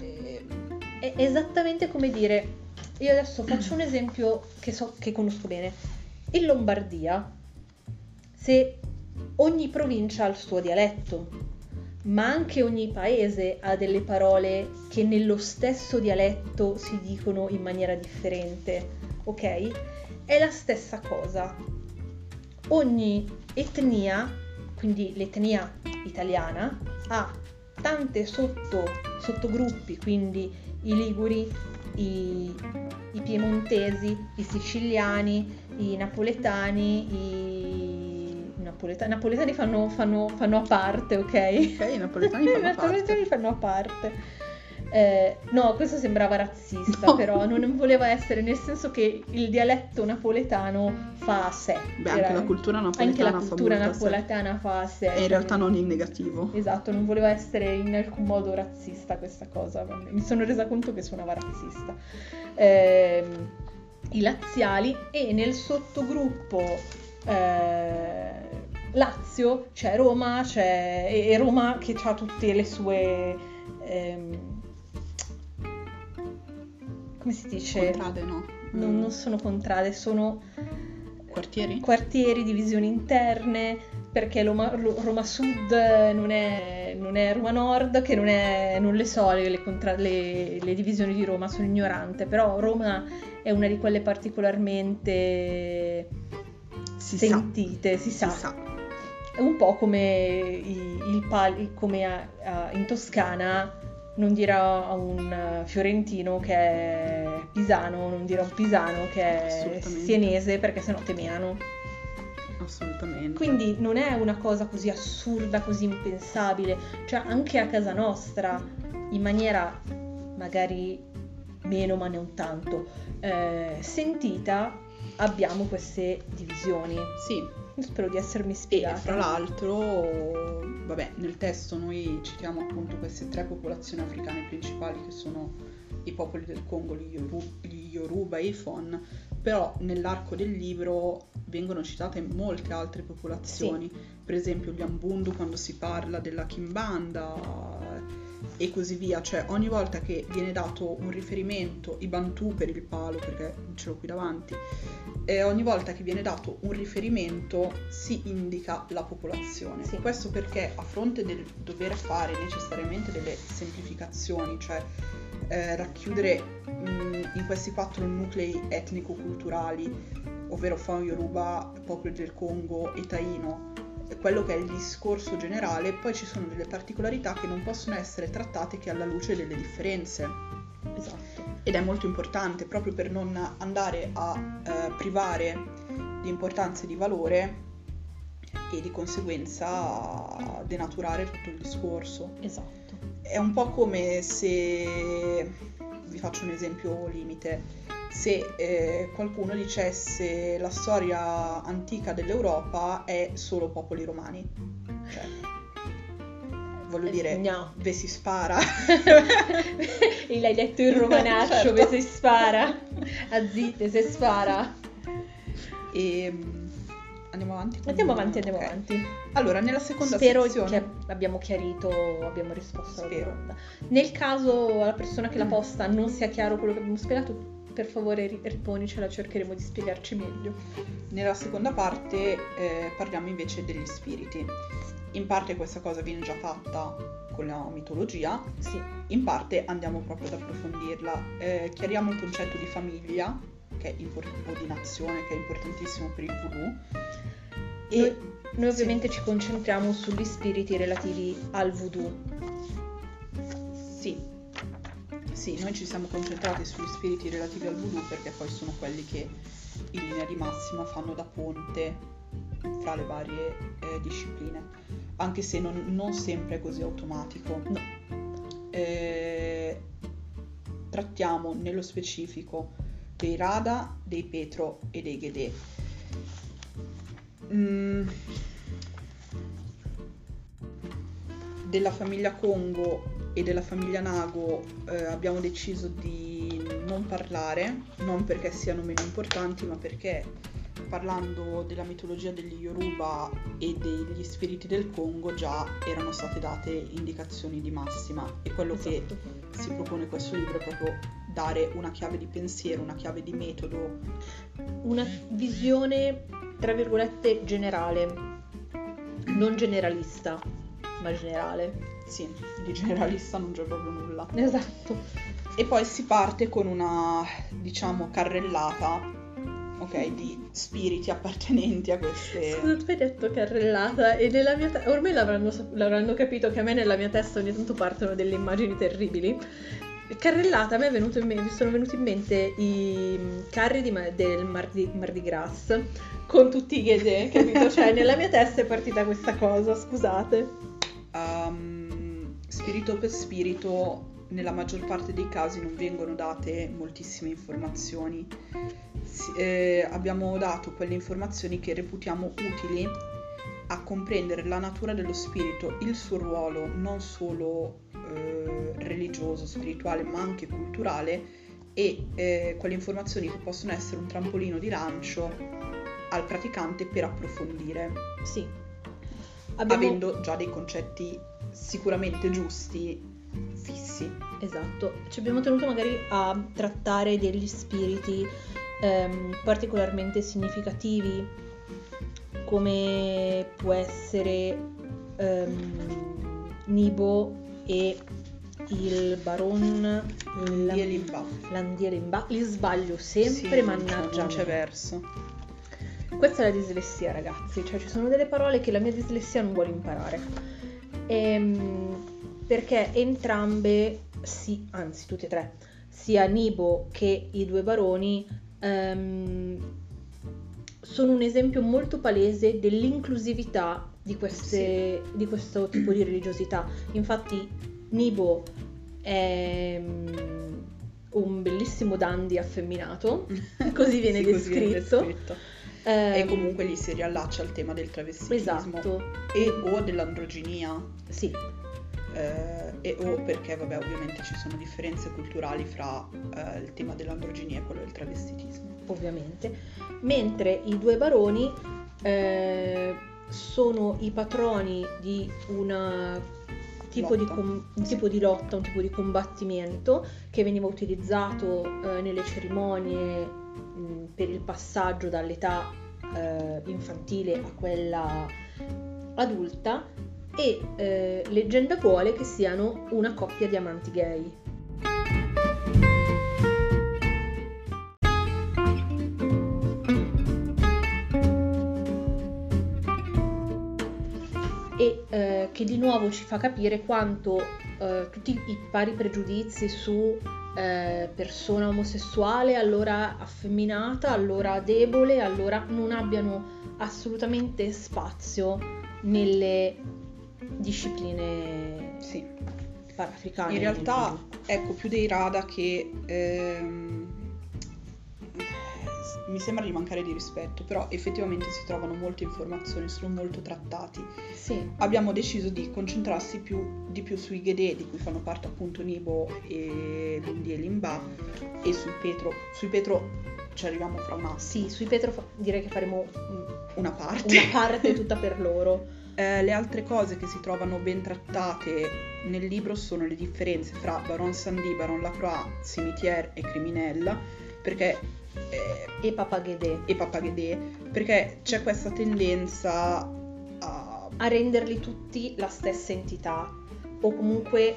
ehm, È esattamente come dire, io adesso faccio un esempio che so che conosco bene. In Lombardia, se ogni provincia ha il suo dialetto, ma anche ogni paese ha delle parole che nello stesso dialetto si dicono in maniera differente, ok? È la stessa cosa. Ogni etnia, quindi l'etnia italiana, ha tante sotto, sottogruppi, quindi i liguri, i, i piemontesi, i siciliani, i napoletani, i napoleta- napoletani fanno, fanno- fanno a parte, ok? ok, i napoletani [laughs] I fanno napoletani parte. fanno a parte. Eh, no, questo sembrava razzista, No. però non voleva essere, nel senso che il dialetto napoletano fa a sé. Beh, anche la cultura napoletana anche la fa cultura a sé. napoletana fa a sé. E in realtà non in negativo. Esatto, non voleva essere in alcun modo razzista questa cosa, mi sono resa conto che suonava razzista. Ehm, I laziali e nel sottogruppo eh, Lazio c'è Roma, c'è e Roma che ha tutte le sue... ehm, come si dice? Contrade, no? Non, non sono contrade, sono Quartieri? quartieri, divisioni interne, perché Roma, Ro- Roma Sud non è, non è Roma Nord, che non, è, non le so, le, contra- le- le divisioni di Roma, sono ignorante, però Roma è una di quelle particolarmente Si sentite, si sa. sa. Si sa. È un po' come, pal- come a- a- in Toscana non dirà a un fiorentino che è pisano, non dirà a un pisano che è sienese perché sennò temeano. Assolutamente. Quindi non è una cosa così assurda, così impensabile. Cioè anche a casa nostra, in maniera magari meno ma non tanto eh, sentita, abbiamo queste divisioni. Sì, Spero di essermi e spiegata. fra l'altro, vabbè, nel testo noi citiamo appunto queste tre popolazioni africane principali che sono i popoli del Congo, gli, Yoru- gli Yoruba e i Fon, però nell'arco del libro vengono citate molte altre popolazioni, per esempio gli Ambundu quando si parla della Kimbanda, e così via, cioè ogni volta che viene dato un riferimento, i Bantu per il palo, perché ce l'ho qui davanti, e ogni volta che viene dato un riferimento si indica la popolazione. Sì. Questo perché a fronte del dover fare necessariamente delle semplificazioni, cioè eh, racchiudere mh, in questi quattro nuclei etnico-culturali, ovvero Fon Yoruba, popolo del Congo e Taino, quello che è il discorso generale, poi ci sono delle particolarità che non possono essere trattate che alla luce delle differenze. Esatto. Ed è molto importante proprio per non andare a eh, privare di importanza e di valore e di conseguenza denaturare tutto il discorso. Esatto. È un po' come se, vi faccio un esempio limite, se eh, qualcuno dicesse la storia antica dell'Europa è solo popoli romani. Cioè, voglio Eh, dire, no. ve si spara. [laughs] L'hai detto in [laughs] romanaccio, Certo. dove si spara. A zitte, se spara. E mm, andiamo avanti? Andiamo avanti, andiamo ok. avanti. Allora, nella seconda Spero sezione che abbiamo chiarito, abbiamo risposto alla Spero. domanda. Nel caso alla persona che la Mm. posta non sia chiaro quello che abbiamo spiegato, per favore ri- riponicela, cercheremo di spiegarci meglio. Nella seconda parte eh, parliamo invece degli spiriti. In parte questa cosa viene già fatta con la mitologia, Sì, in parte andiamo proprio ad approfondirla. Eh, chiariamo il concetto di famiglia, che è impor- o di nazione, che è importantissimo per il voodoo. E noi, noi sì. ovviamente ci concentriamo sugli spiriti relativi al voodoo. Sì, noi ci siamo concentrati sugli spiriti relativi al voodoo perché poi sono quelli che in linea di massima fanno da ponte fra le varie eh, discipline, anche se non, non sempre è così automatico. No. Eh, trattiamo nello specifico dei Rada, dei Petro e dei Gede. Mm. Della famiglia Congo e della famiglia Nago eh, abbiamo deciso di non parlare, non perché siano meno importanti, ma perché parlando della mitologia degli Yoruba e degli spiriti del Congo già erano state date indicazioni di massima e quello che Esatto. si propone questo libro è proprio dare una chiave di pensiero, una chiave di metodo. Una visione, tra virgolette, generale, non generalista, ma generale. Sì, di generalista non c'è proprio nulla. [laughs] Esatto. E poi si parte con una, diciamo, carrellata, ok, di spiriti appartenenti a queste... Scusa, tu hai detto carrellata e nella mia te- ormai l'avranno, l'avranno capito che a me nella mia testa ogni tanto partono delle immagini terribili. Carrellata, a me è venuto in me- mi sono venuti in mente i mm, carri di del Mardi, Mardi Gras con tutti i ghede, capito? Cioè, nella mia testa è partita questa cosa, scusate. Um, spirito per spirito, nella maggior parte dei casi non vengono date moltissime informazioni. Eh, abbiamo dato quelle informazioni che reputiamo utili a comprendere la natura dello spirito, il suo ruolo non solo eh, religioso, spirituale, ma anche culturale e eh, quelle informazioni che possono essere un trampolino di lancio al praticante per approfondire Sì. Abbiamo... avendo già dei concetti sicuramente giusti, fissi. Esatto, ci abbiamo tenuto magari a trattare degli spiriti ehm, particolarmente significativi, come può essere ehm, Nibo e il Baron Landia Limba. Landirimba. Li sbaglio sempre, Sì, mannaggia. Non c'è verso. Questa è la dislessia, ragazzi. Cioè, ci sono delle parole che la mia dislessia non vuole imparare. Ehm, perché entrambe, sì, anzi, tutte e tre, sia Nibo che i due baroni, ehm, sono un esempio molto palese dell'inclusività di, queste- di questo tipo di religiosità. Infatti, Nibo è mm, un bellissimo dandy affemminato, [laughs] così viene Sì, così viene descritto. Descritto. E Ehm, comunque lì si riallaccia al tema del travestitismo Esatto, e o dell'androginia sì, eh, e o perché vabbè ovviamente ci sono differenze culturali fra eh, il tema dell'androginia e quello del travestitismo. ovviamente. Mentre i due baroni eh, sono i patroni di una tipo, di, com- un tipo di lotta, un tipo di combattimento che veniva utilizzato eh, nelle cerimonie mh, per il passaggio dall'età eh, infantile a quella adulta e eh, leggenda vuole che siano una coppia di amanti gay. Nuovo ci fa capire quanto eh, tutti i vari pregiudizi su eh, persona omosessuale, allora affemminata, allora debole, allora non abbiano assolutamente spazio nelle discipline Sì. panafricane. In realtà, ecco, più dei Rada che ehm, mi sembra di mancare di rispetto, però effettivamente si trovano molte informazioni, sono molto trattati. sì, Abbiamo deciso di concentrarsi più, di più sui Ghedè, di cui fanno parte appunto Nibo e Lundi e Limba, e sui Petro. Sui Petro ci arriviamo fra un attimo. sì, sui Petro fa- direi che faremo Una parte. una parte tutta per loro. [laughs] Eh, le altre cose che si trovano ben trattate nel libro sono le differenze fra Baron Sandy, Baron Lacroix, Cimetière e Criminella, perché eh, E Papagedè. e Papagedè, perché c'è questa tendenza a a renderli tutti la stessa entità o comunque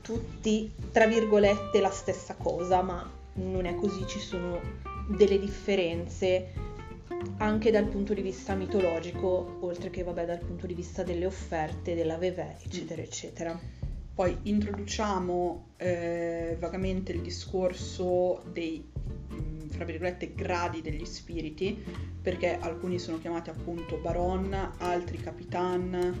tutti tra virgolette la stessa cosa, ma non è così, ci sono delle differenze anche dal punto di vista mitologico, oltre che vabbè dal punto di vista delle offerte, della vevè, eccetera, eccetera. Poi introduciamo eh, vagamente il discorso dei, fra virgolette, gradi degli spiriti, perché alcuni sono chiamati appunto Baron, altri Capitan,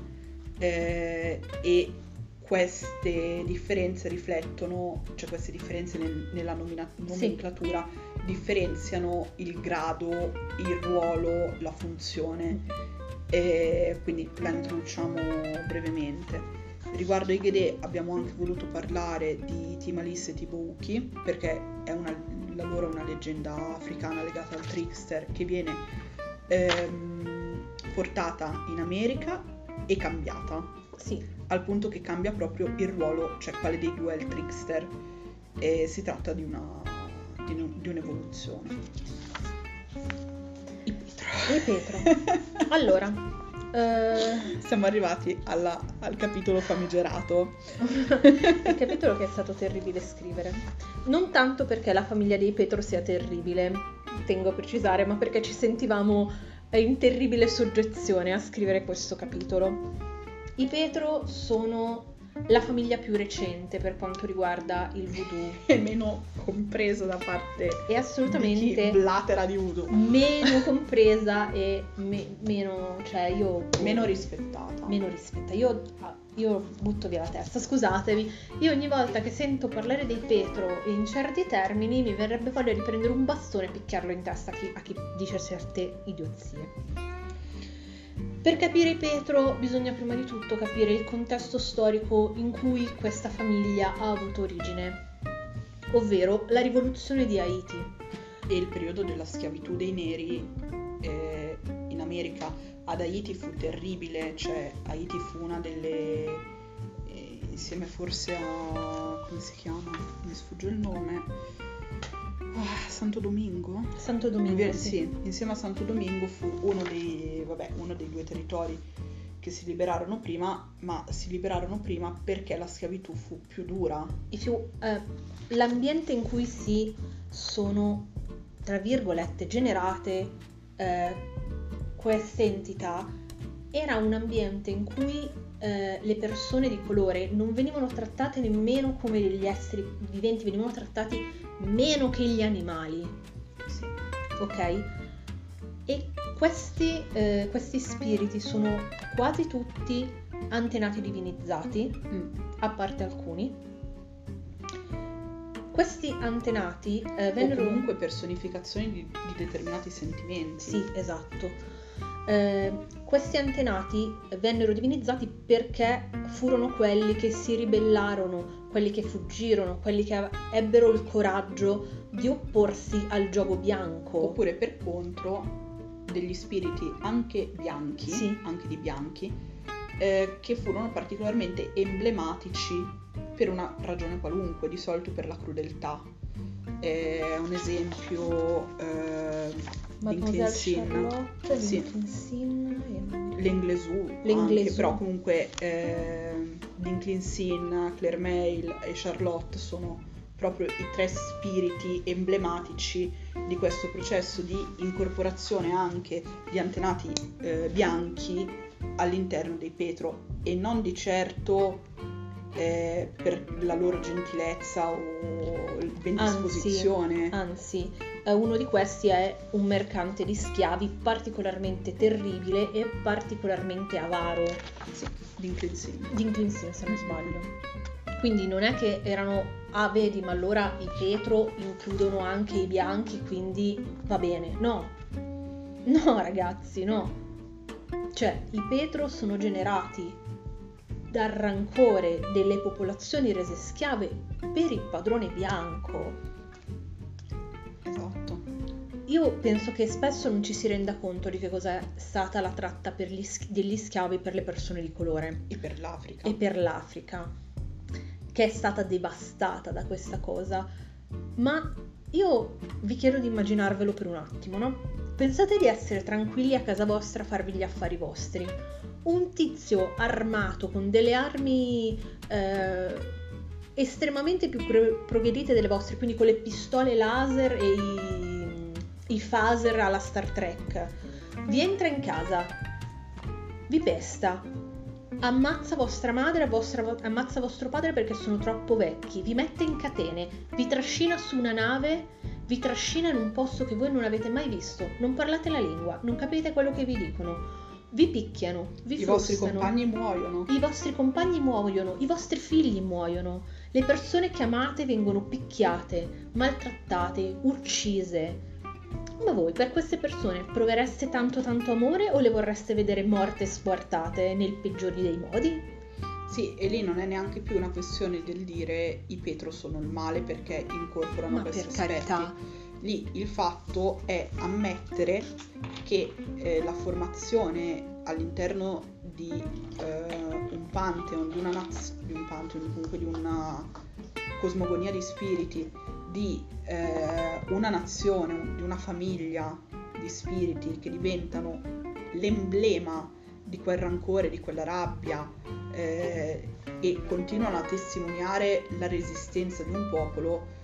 eh, e queste differenze riflettono, cioè queste differenze nel- nella nomina- nomenclatura differenziano il grado, il ruolo, la funzione. E quindi la introduciamo brevemente. Riguardo ai Ghedè abbiamo anche voluto parlare di Timalis e Tibouki perché è una, la loro è una leggenda africana legata al trickster che viene ehm, portata in America e cambiata Sì, al punto che cambia proprio il ruolo, cioè quale dei due è il trickster e si tratta di, una, di, un- di un'evoluzione. I Petro. e Petro. Allora, eh, Siamo arrivati alla- al capitolo famigerato. il capitolo che è stato terribile scrivere. Non tanto perché la famiglia dei Petro sia terribile, tengo a precisare, ma perché ci sentivamo in terribile soggezione a scrivere questo capitolo. I Petro sono la famiglia più recente per quanto riguarda il voodoo [laughs] e meno compreso da parte e di chi assolutamente blatera di voodoo. meno [laughs] compresa e me- meno, cioè io Meno rispettata. meno rispetta. Io, ah, io butto via la testa, scusatevi. Io ogni volta che sento parlare dei Petro in certi termini mi verrebbe voglia di prendere un bastone e picchiarlo in testa a chi, a chi dice certe idiozie. Per capire Petro bisogna prima di tutto capire il contesto storico in cui questa famiglia ha avuto origine, ovvero la rivoluzione di Haiti. E il periodo della schiavitù dei neri eh, in America ad Haiti fu terribile, cioè Haiti fu una delle... eh, insieme forse a... come si chiama? Mi sfugge il nome. Ah, Santo Domingo? Santo Domingo, Inve- sì. sì, insieme a Santo Domingo fu uno dei, vabbè, uno dei due territori che si liberarono prima, ma si liberarono prima perché la schiavitù fu più dura. Più, eh, l'ambiente in cui si sono, tra virgolette, generate eh, queste entità era un ambiente in cui eh, le persone di colore non venivano trattate nemmeno come degli esseri viventi, venivano trattati meno che gli animali, Sì. ok? E questi, eh, questi spiriti sono quasi tutti antenati divinizzati, Mm. a parte alcuni. Questi antenati eh, O vennero... comunque personificazioni di, di determinati sentimenti. Sì, esatto. Eh, questi antenati vennero divinizzati perché furono quelli che si ribellarono, quelli che fuggirono, quelli che ebbero il coraggio di opporsi al gioco bianco. Oppure per contro degli spiriti anche bianchi, Sì. anche di bianchi, eh, che furono particolarmente emblematici per una ragione qualunque, di solito per la crudeltà. È un esempio eh, Mademoiselle. Charlotte, Sì. Sin e- L'Englesù. anche, però comunque eh, Dinklin Sin, Claire Mail e Charlotte sono proprio i tre spiriti emblematici di questo processo di incorporazione anche di antenati eh, bianchi all'interno dei Petro e non di certo eh, per la loro gentilezza o bendisposizione. Anzi, eh, uno di questi è un mercante di schiavi particolarmente terribile e particolarmente avaro. Sì, Dinklin Sin. Dinklin Sin, se non sbaglio. Quindi non è che erano, ah vedi, ma allora i Petro includono anche i bianchi, quindi va bene. No, no ragazzi, no. Cioè, i Petro sono generati dal rancore delle popolazioni rese schiave per il padrone bianco. Esatto. Io penso che spesso non ci si renda conto di che cosa è stata la tratta sch- degli schiavi per le persone di colore E per l'Africa. e per l'Africa, che è stata devastata da questa cosa. Ma io vi chiedo di immaginarvelo per un attimo, no? Pensate di essere tranquilli a casa vostra a farvi gli affari vostri. Un tizio armato con delle armi eh, estremamente più pro- progredite delle vostre, quindi con le pistole laser e i, i phaser alla Star Trek, vi entra in casa, vi pesta, ammazza vostra madre, vostra- ammazza vostro padre perché sono troppo vecchi, vi mette in catene, vi trascina su una nave, vi trascina in un posto che voi non avete mai visto, non parlate la lingua, non capite quello che vi dicono, vi picchiano, vi I vostri compagni muoiono. I vostri compagni muoiono, i vostri figli muoiono, le persone che amate vengono picchiate, maltrattate, uccise. Ma voi per queste persone provereste tanto tanto amore o le vorreste vedere morte e squartate nel peggiore dei modi? Sì, e lì non è neanche più una questione del dire i Petro sono il male perché incorporano Ma questi per aspetti. carità. Lì il fatto è ammettere che eh, la formazione all'interno di eh, un pantheon, di una naz- di un pantheon, comunque di una cosmogonia di spiriti, di eh, una nazione, di una famiglia di spiriti che diventano l'emblema di quel rancore, di quella rabbia eh, e continuano a testimoniare la resistenza di un popolo,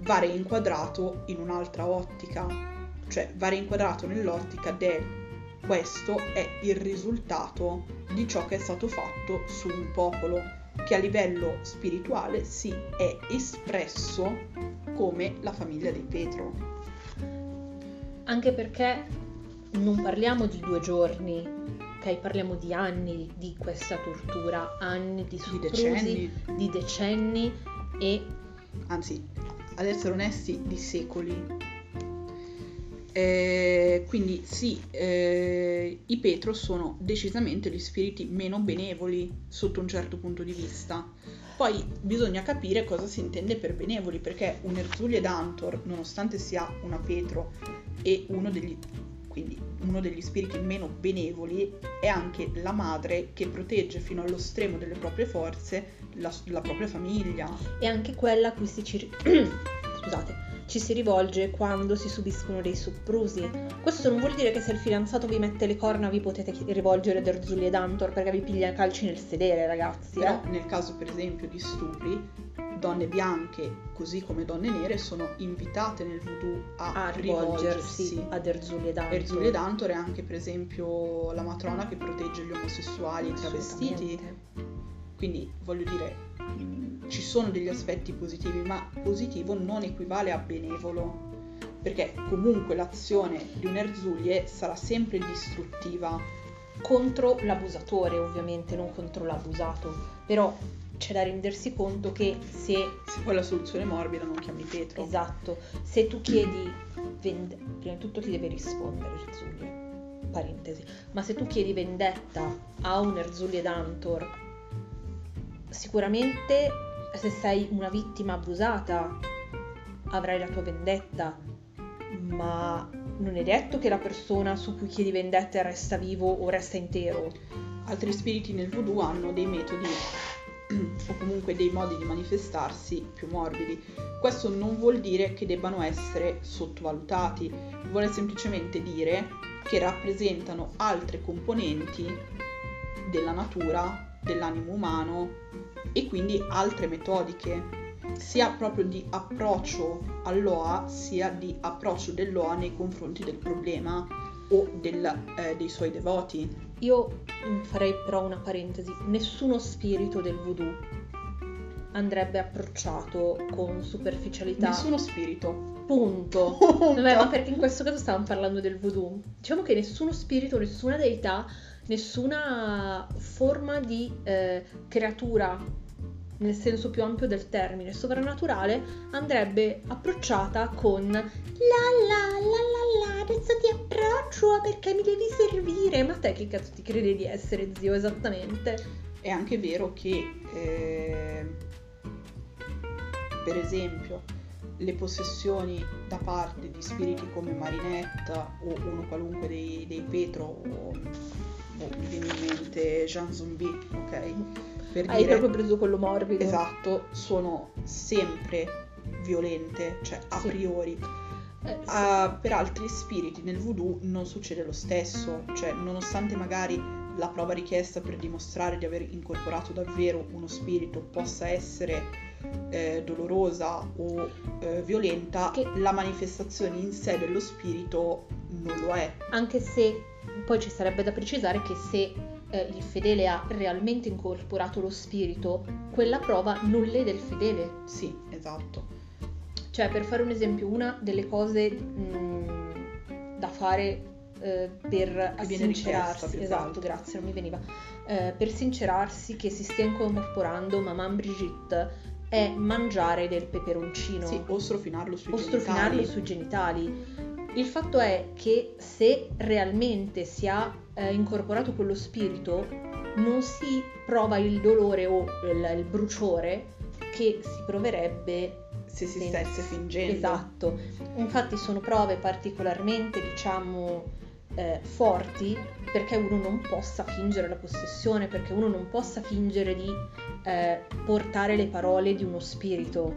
va reinquadrato in un'altra ottica, cioè va reinquadrato nell'ottica del questo è il risultato di ciò che è stato fatto su un popolo che a livello spirituale si è espresso come la famiglia dei Petro. Anche perché non parliamo di due giorni, ok? Parliamo di anni di questa tortura, anni di Di soprusi, decenni, di decenni e anzi, ad essere onesti, di secoli. Eh, quindi sì, eh, i Petro sono decisamente gli spiriti meno benevoli sotto un certo punto di vista. Poi bisogna capire cosa si intende per benevoli, perché un Erzulie d'Antor, nonostante sia una Petro e uno degli, uno degli spiriti meno benevoli, è anche la madre che protegge fino allo stremo delle proprie forze la, la propria famiglia. è anche quella a cui si ci, [clears throat] scusate, ci si rivolge quando si subiscono dei soprusi. Questo non vuol dire che se il fidanzato vi mette le corna vi potete rivolgere ad Erzulli ed Antor perché vi piglia calci nel sedere, ragazzi. Però eh. nel caso per esempio di stupri, donne bianche così come donne nere sono invitate nel voodoo a, A rivolgersi rivolgersi. ad Erzulli ed Antor. Erzulie d'Antor è anche per esempio la matrona che protegge gli omosessuali e i travestiti. Quindi voglio dire, mh, ci sono degli aspetti positivi, ma positivo non equivale a benevolo. Perché comunque l'azione di un Erzulie sarà sempre distruttiva. Contro l'abusatore, ovviamente, non contro l'abusato. Però c'è da rendersi conto che se Se poi la soluzione morbida non chiami Petro. Esatto, se tu chiedi vend- prima di tutto ti deve rispondere Erzulli, parentesi, ma se tu chiedi vendetta a un Erzulli ed Antor, sicuramente se sei una vittima abusata avrai la tua vendetta, ma non è detto che la persona su cui chiedi vendetta resta vivo o resta intero. Altri spiriti nel voodoo hanno dei metodi [clears throat] o comunque dei modi di manifestarsi più morbidi. Questo non vuol dire che debbano essere sottovalutati, vuole semplicemente dire che rappresentano altre componenti della natura, dell'animo umano e quindi altre metodiche sia proprio di approccio all'OA sia di approccio dell'OA nei confronti del problema o del, eh, dei suoi devoti. Io farei però una parentesi, nessuno spirito del voodoo andrebbe approcciato con superficialità. Nessuno spirito. Punto. [laughs] Vabbè, ma perché in questo caso stavamo parlando del voodoo. Diciamo che nessuno spirito, nessuna deità, nessuna forma di eh, creatura nel senso più ampio del termine, sovrannaturale, andrebbe approcciata con la la la la la, adesso ti approccio perché mi devi servire. Ma te che cazzo ti credi di essere zio esattamente? È anche vero che, eh, per esempio, le possessioni da parte di spiriti come Marinetta o uno qualunque dei, dei Petro o boh, mi viene in mente Jean Zombie, ok? Per Hai dire, proprio preso quello morbido. Esatto, sono sempre violente, cioè a sì. priori. Eh, sì. uh, per altri spiriti nel voodoo non succede lo stesso, cioè nonostante magari la prova richiesta per dimostrare di aver incorporato davvero uno spirito possa essere eh, dolorosa o eh, violenta, che... la manifestazione in sé dello spirito non lo è. Anche se poi ci sarebbe da precisare che se eh, il fedele ha realmente incorporato lo spirito, quella prova non lede il fedele. Sì, esatto. Cioè, per fare un esempio, una delle cose mh, da fare eh, per sincerarsi, esatto, grazie, non mi veniva, eh, per sincerarsi che si stia incorporando Maman Brigitte è mangiare del peperoncino. Sì, o strofinarlo sui o genitali. strofinarlo sui genitali. Il fatto è che se realmente si ha eh, incorporato quello spirito, non si prova il dolore o il, il bruciore che si proverebbe se si stesse fingendo. Esatto. Infatti sono prove particolarmente, diciamo, eh, forti perché uno non possa fingere la possessione, perché uno non possa fingere di eh, portare le parole di uno spirito.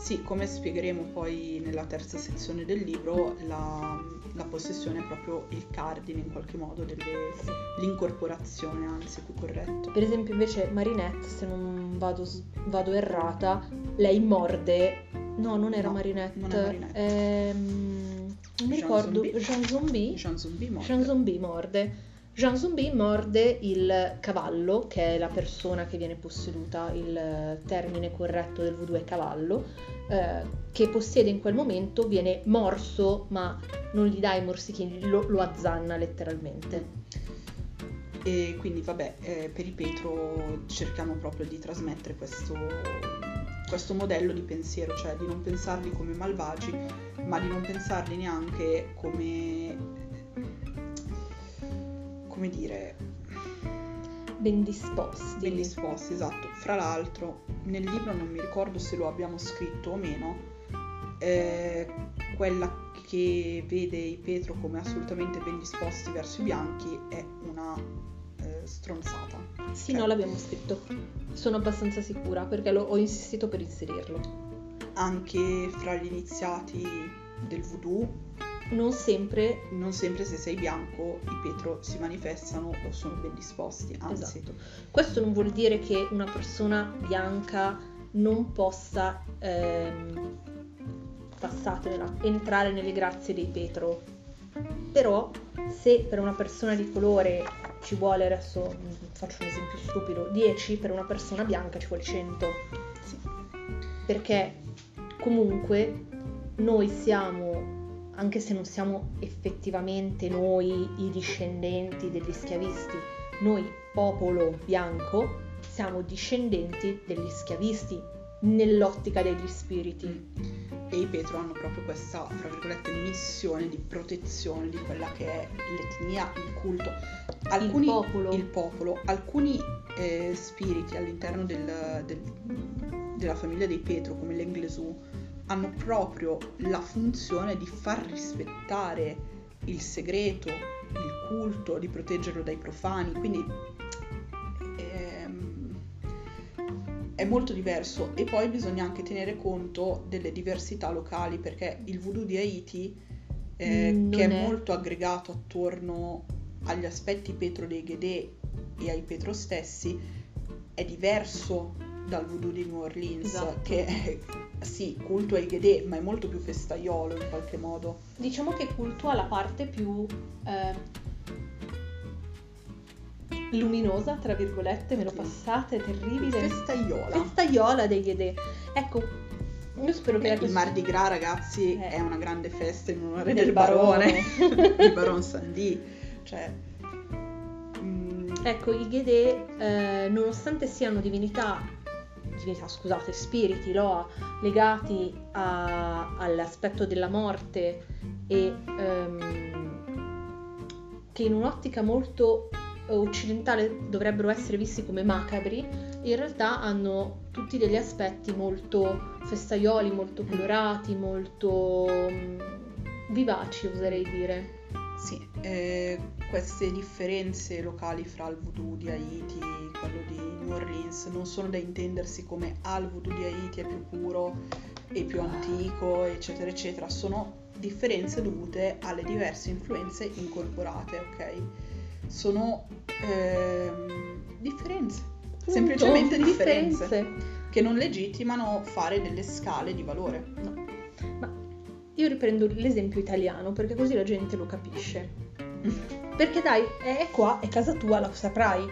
Sì, come spiegheremo poi nella terza sezione del libro, la, la possessione è proprio il cardine in qualche modo dell'incorporazione, anzi più corretto. Per esempio invece Marinette, se non vado, vado errata, lei morde... No, non era no, Marinette. Non è Marinette. Ehm, non mi ricordo. Jean Zombie? Jean Zombie morde. Jean Zombie morde. Jean Zombie morde il cavallo, che è la persona che viene posseduta, il termine corretto del voodoo è cavallo, eh, che possiede in quel momento, viene morso, ma non gli dà i morsichini, lo, lo azzanna letteralmente. E quindi vabbè, eh, per i Petro cerchiamo proprio di trasmettere questo, questo modello di pensiero, cioè di non pensarli come malvagi, ma di non pensarli neanche come come dire... Ben disposti. Ben disposti, esatto. Fra l'altro, nel libro non mi ricordo se lo abbiamo scritto o meno, eh, quella che vede i Petro come assolutamente ben disposti verso i bianchi è una eh, stronzata. Sì, cioè, no, l'abbiamo scritto. Sono abbastanza sicura perché lo, ho insistito per inserirlo. Anche fra gli iniziati del voodoo non sempre, non sempre se sei bianco i Petro si manifestano o sono ben disposti, anzi. Esatto. Questo non vuol dire che una persona bianca non possa, ehm, passatela, entrare nelle grazie dei Petro. Però se per una persona di colore ci vuole, adesso faccio un esempio stupido, 10, per una persona bianca ci vuole 100. Sì. Perché comunque noi siamo anche se non siamo effettivamente noi i discendenti degli schiavisti, noi popolo bianco siamo discendenti degli schiavisti nell'ottica degli spiriti. E i Petro hanno proprio questa, tra virgolette, missione di protezione di quella che è l'etnia, il culto. Alcuni, il popolo. Il popolo. Alcuni eh, spiriti all'interno del, del, della famiglia dei Petro, come l'Englesù, hanno proprio la funzione di far rispettare il segreto, il culto, di proteggerlo dai profani, quindi ehm, è molto diverso e poi bisogna anche tenere conto delle diversità locali perché il voodoo di Haiti eh, mm, che è, è, molto aggregato attorno agli aspetti petro dei Ghedè e ai petro stessi è diverso dal voodoo di New Orleans esatto. che è sì, culto ai Ghedè, ma è molto più festaiolo in qualche modo. Diciamo che cultua la parte più eh, luminosa, tra virgolette, meno Sì. passata e terribile. Festaiola. Festaiola dei Ghedè. Ecco, io spero che la Il Mardi Gras, ragazzi, Eh. è una grande festa in onore Del del, barone, di [laughs] Baron Sandy. Cioè, mm, Ecco, i Ghedè, eh, nonostante siano divinità, divinità, scusate, spiriti, loa, legati a- all'aspetto della morte e ehm, che in un'ottica molto eh, occidentale dovrebbero essere visti come macabri, in realtà hanno tutti degli aspetti molto festaioli, molto colorati, molto mm, vivaci, oserei dire. sì, eh, queste differenze locali fra il voodoo di Haiti e quello di New Orleans non sono da intendersi come ah, il voodoo di Haiti è più puro e più antico, eccetera, eccetera. Sono differenze dovute alle diverse influenze incorporate, ok? Sono ehm, differenze, Punto. semplicemente differenze. differenze. che non legittimano fare delle scale di valore. No. Ma io riprendo l'esempio italiano perché così la gente lo capisce. [laughs] Perché dai, è qua, è casa tua, la saprai.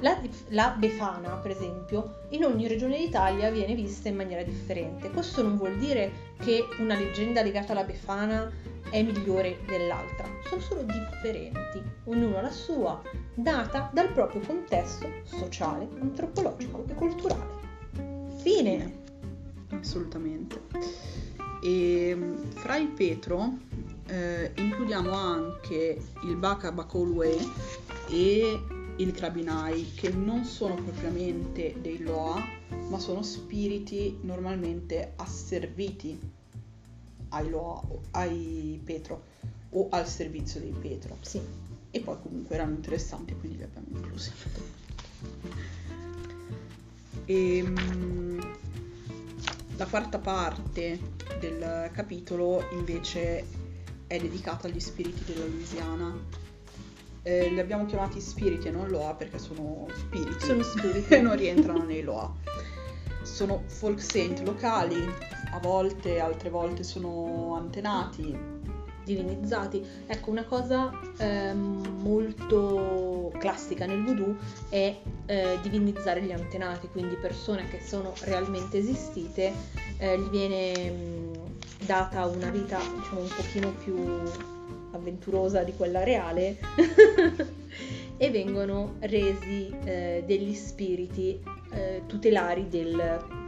La, la Befana, per esempio, in ogni regione d'Italia viene vista in maniera differente. Questo non vuol dire che una leggenda legata alla Befana è migliore dell'altra, sono solo differenti, ognuno ha la sua, data dal proprio contesto sociale, antropologico e culturale. Fine. Assolutamente. E mm, fra il Petro eh, includiamo anche il Baka Bakolwe e il Krabinai, che non sono propriamente dei Loa, ma sono spiriti normalmente asserviti ai Loa, o ai Petro o al servizio dei Petro. Sì. E poi comunque erano interessanti, quindi li abbiamo inclusi. E, mm, la quarta parte del capitolo invece è dedicata agli spiriti della Louisiana. Eh, li abbiamo chiamati spiriti e non Loa perché sono spiriti. Sono spiriti. e [laughs] non rientrano nei Loa. Sono folk saint locali, a volte, altre volte sono antenati. Divinizzati. Ecco, una cosa ehm, molto classica nel voodoo è eh, divinizzare gli antenati, quindi persone che sono realmente esistite, eh, gli viene mh, data una vita diciamo un pochino più avventurosa di quella reale [laughs] e vengono resi eh, degli spiriti eh, tutelari del,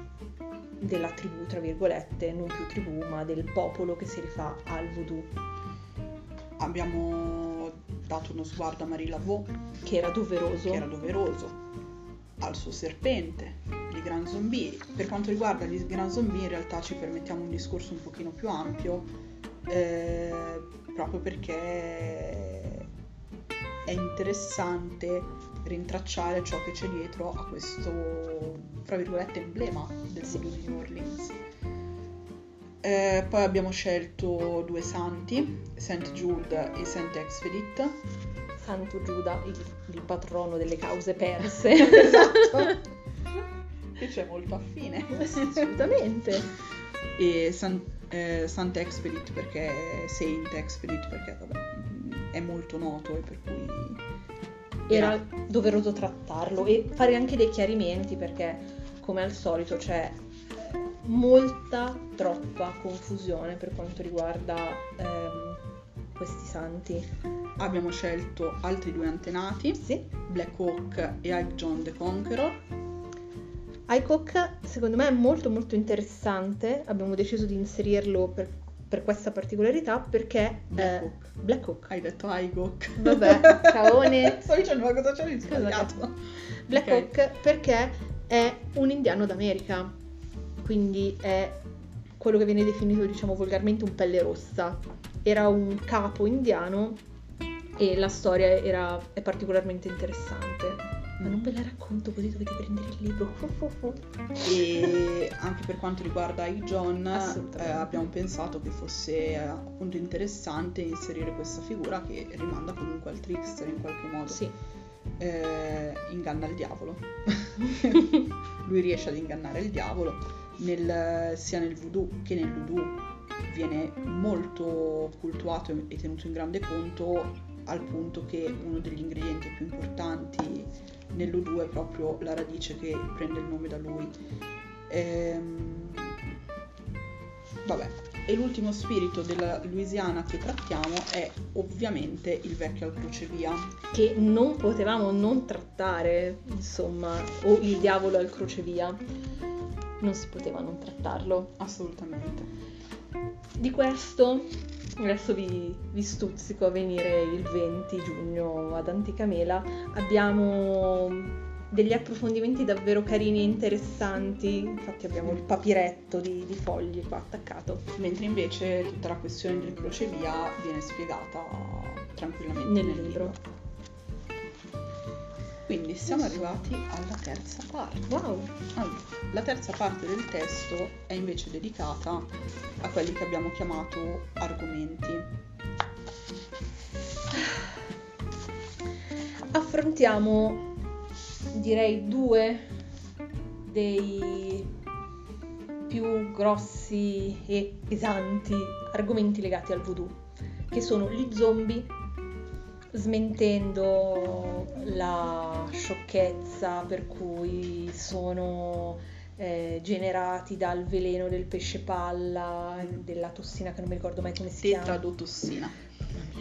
della tribù, tra virgolette, non più tribù, ma del popolo che si rifà al voodoo, Abbiamo dato uno sguardo a Marie Laveau, che era doveroso. che era doveroso, al suo serpente, i Grand Zombie. Per quanto riguarda gli Grand Zombie in realtà ci permettiamo un discorso un pochino più ampio, eh, proprio perché è interessante rintracciare ciò che c'è dietro a questo, fra virgolette, emblema del voodoo di New Orleans. Eh, poi abbiamo scelto due santi, Saint Jude e Saint Expedit. Santo Giuda, il, il patrono delle cause perse. [laughs] esatto. [laughs] Che c'è molto affine. Assolutamente. E San, eh, Sant Expedit perché Saint Expedit perché vabbè, è molto noto e per cui Era doveroso trattarlo e fare anche dei chiarimenti perché, come al solito, c'è molta, troppa confusione per quanto riguarda ehm, questi santi. abbiamo scelto altri due antenati, Sì. Black Hawk e Ike John the Conqueror. iCook secondo me è molto molto interessante, abbiamo deciso di inserirlo per, per questa particolarità perché Black eh, Hawk. Black Hawk. Hai detto Hawk. Vabbè, caone. [laughs] Sto dicendo ma cosa c'è di sbagliato? Black Ok. Hawk perché è un indiano d'America, quindi è quello che viene definito diciamo volgarmente un pelle rossa. Era un capo indiano e la storia era, è particolarmente interessante. Ma non ve la racconto così dovete prendere il libro. [laughs] E anche per quanto riguarda i John, eh, abbiamo pensato che fosse eh, appunto interessante inserire questa figura che rimanda comunque al trickster in qualche modo. Sì. Eh, inganna il diavolo. [laughs] Lui riesce ad ingannare il diavolo nel- sia nel voodoo che nel voodoo viene molto cultuato e tenuto in grande conto al punto che uno degli ingredienti più importanti nell'udu è proprio la radice che prende il nome da lui. Ehm, vabbè, e l'ultimo spirito della Louisiana che trattiamo è ovviamente il vecchio al crocevia. Che non potevamo non trattare, insomma, o il diavolo al crocevia. Non si poteva non trattarlo. Assolutamente. Di questo adesso vi, vi stuzzico a venire il 20 giugno ad Antica Mela. Abbiamo degli approfondimenti davvero carini e interessanti. Infatti abbiamo il papiretto di, di fogli qua attaccato Mentre invece tutta la questione del crocevia viene spiegata tranquillamente nel nel, libro. libro. Quindi siamo arrivati alla terza parte. Wow! Allora, la terza parte del testo è invece dedicata a quelli che abbiamo chiamato argomenti. Affrontiamo, direi, due dei più grossi e pesanti argomenti legati al voodoo, che sono gli zombie, smentendo la sciocchezza per cui sono eh, generati dal veleno del pesce palla, della tossina che non mi ricordo mai come si chiama. Tetradotossina.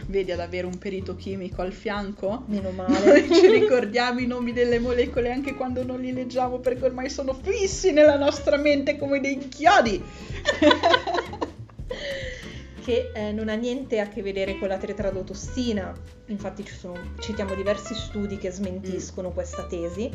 Vedi ad avere un perito chimico al fianco? Meno [laughs] Noi male. ci ricordiamo i nomi delle molecole anche quando non li leggiamo perché ormai sono fissi nella nostra mente come dei chiodi. [laughs] che eh, non ha niente a che vedere con la tetradotossina. Infatti ci sono, citiamo diversi studi che smentiscono questa tesi,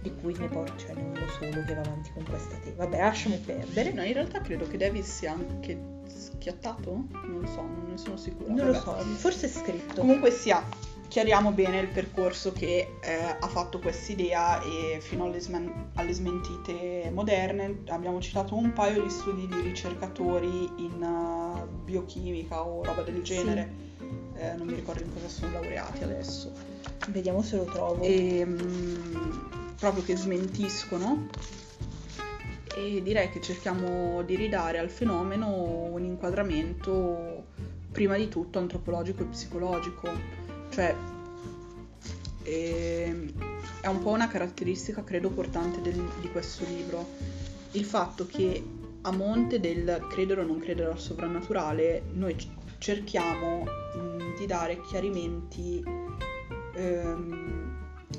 di cui ne porto, cioè non uno solo che va avanti con questa tesi. Vabbè, lasciamo perdere. No, in realtà credo che Davis sia anche schiattato? Non lo so, non ne sono sicura. Non lo Vabbè. so, forse è scritto. Comunque sia, chiariamo bene il percorso che eh, ha fatto quest'idea e fino alle, smen- alle smentite moderne abbiamo citato un paio di studi di ricercatori in eh, biochimica o roba del genere. Eh, non mi ricordo in cosa sono laureati adesso. Vediamo se lo trovo. E, mm, proprio che smentiscono e direi che cerchiamo di ridare al fenomeno un inquadramento prima di tutto antropologico e psicologico, cioè ehm, è un po' una caratteristica credo portante del- di questo libro, il fatto che a monte del credere o non credere al sovrannaturale noi cerchiamo mh, di dare chiarimenti ehm,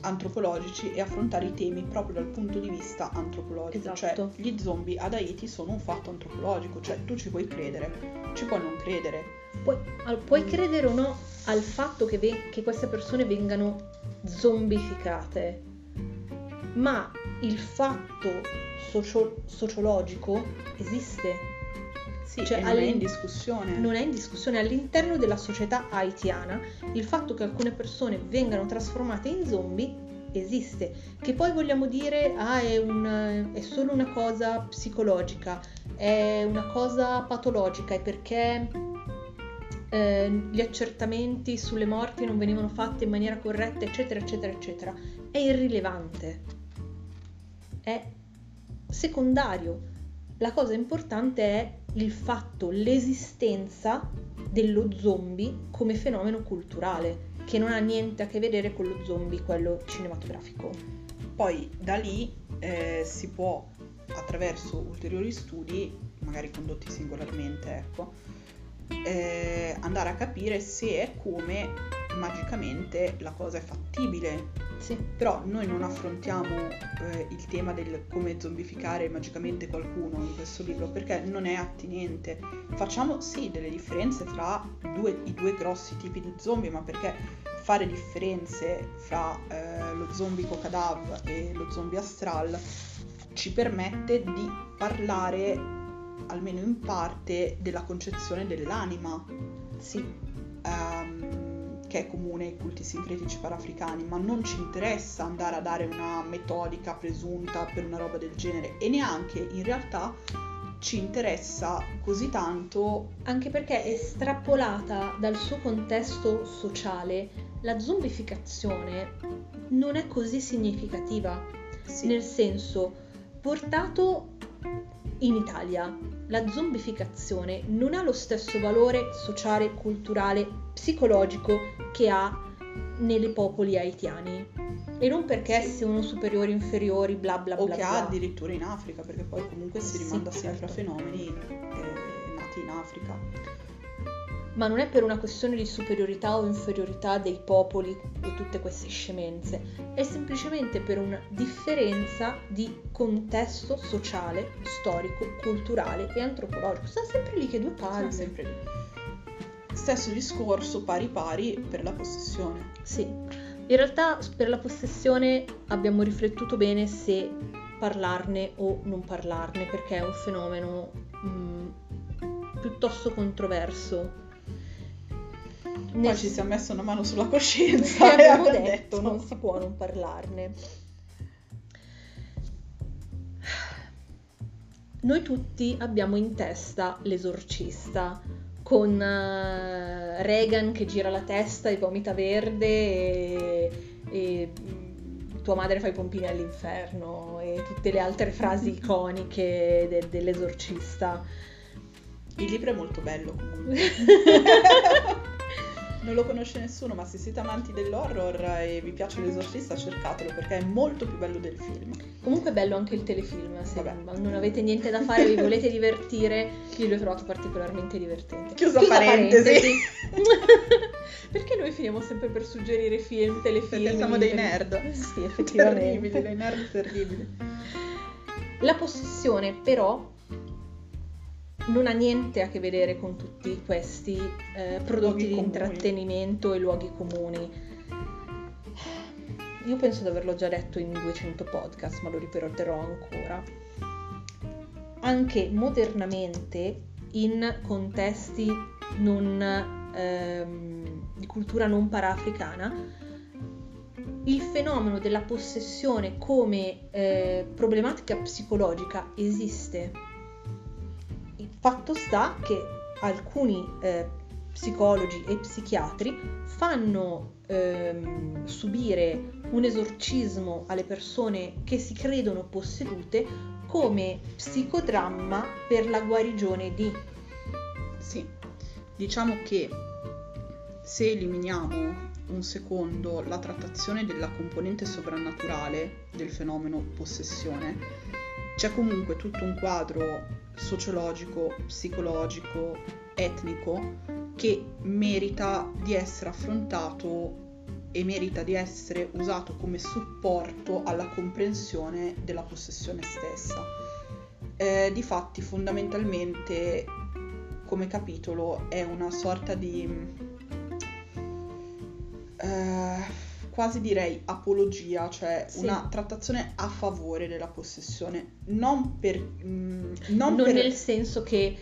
antropologici e affrontare i temi proprio dal punto di vista antropologico. Esatto. Cioè, gli zombie ad Haiti sono un fatto antropologico, cioè tu ci puoi credere, ci puoi non credere. Puoi, al- puoi credere o no al fatto che, ve- che queste persone vengano zombificate, ma il fatto socio- sociologico esiste. Sì, Cioè, non è in discussione. Non è in discussione all'interno della società haitiana il fatto che alcune persone vengano trasformate in zombie esiste. Che poi vogliamo dire ah, è, un- è solo una cosa psicologica, è una cosa patologica, è perché eh, gli accertamenti sulle morti non venivano fatti in maniera corretta, eccetera, eccetera, eccetera. È irrilevante. È secondario. La cosa importante è il fatto, l'esistenza dello zombie come fenomeno culturale, che non ha niente a che vedere con lo zombie, quello cinematografico. Poi da lì eh, si può, attraverso ulteriori studi, magari condotti singolarmente, ecco, eh, andare a capire se e come magicamente la cosa è fattibile. Sì. Però noi non affrontiamo eh, il tema del come zombificare magicamente qualcuno in questo libro perché non è attinente. Facciamo sì delle differenze tra due- i due grossi tipi di zombie, ma perché fare differenze fra eh, lo zombico cadav e lo zombie astral ci permette di parlare almeno in parte della concezione dell'anima Sì. Ehm, che è comune ai culti sincretici parafricani, ma non ci interessa andare a dare una metodica presunta per una roba del genere e neanche in realtà ci interessa così tanto. Anche perché estrapolata dal suo contesto sociale, la zombificazione non è così significativa. Sì. Nel senso, portato in Italia, la zombificazione non ha lo stesso valore sociale, culturale, psicologico che ha nei popoli haitiani. E non perché Sì. siano superiori, inferiori, bla bla o bla. che bla. ha addirittura in Africa, perché poi comunque si Sì, rimanda sempre a certo. fenomeni eh, nati in Africa. Ma non è per una questione di superiorità o inferiorità dei popoli o tutte queste scemenze, è semplicemente per una differenza di contesto sociale, storico, culturale e antropologico. Sta sempre lì che due Siamo palle. sempre lì. Stesso discorso pari pari per la possessione. Sì, in realtà per la possessione abbiamo riflettuto bene se parlarne o non parlarne, perché è un fenomeno mm, piuttosto controverso. Poi Nel- ci siamo messo una mano sulla coscienza [laughs] e abbiamo abbiamo detto non si può non parlarne. Noi tutti abbiamo in testa l'esorcista con eh, Reagan che gira la testa e vomita verde e, e, mm, tua madre fa i pompini all'inferno e tutte le altre frasi [laughs] iconiche de- dell'esorcista. Il libro è molto bello comunque. [laughs] non lo conosce nessuno, ma se siete amanti dell'horror e vi piace l'esorcista, cercatelo perché è molto più bello del film. Comunque è bello anche il telefilm, se Vabbè. non avete niente da fare, vi volete divertire, io l'ho trovato particolarmente divertente. Chiusa parentesi. [laughs] Perché noi finiamo sempre per suggerire film, telefilm? Perché siamo dei nerd. Sì, [laughs] effettivamente. Terribili, dei nerd terribili. La possessione però non ha niente a che vedere con tutti questi eh, prodotti Luoghi di comuni. intrattenimento e luoghi comuni. Io penso di averlo già detto in 200 podcast, ma lo ripeterò ancora. Anche modernamente, in contesti non, ehm, di cultura non parafricana, il fenomeno della possessione come eh, problematica psicologica esiste. Fatto sta che alcuni eh, psicologi e psichiatri fanno ehm, subire un esorcismo alle persone che si credono possedute come psicodramma per la guarigione di. Sì, diciamo che se eliminiamo un secondo la trattazione della componente sovrannaturale del fenomeno possessione, c'è comunque tutto un quadro sociologico, psicologico, etnico che merita di essere affrontato e merita di essere usato come supporto alla comprensione della possessione stessa. Eh, difatti, fondamentalmente, come capitolo è una sorta di eh, quasi direi apologia, cioè Sì. una trattazione a favore della possessione, non per mm, Non, non per- nel senso che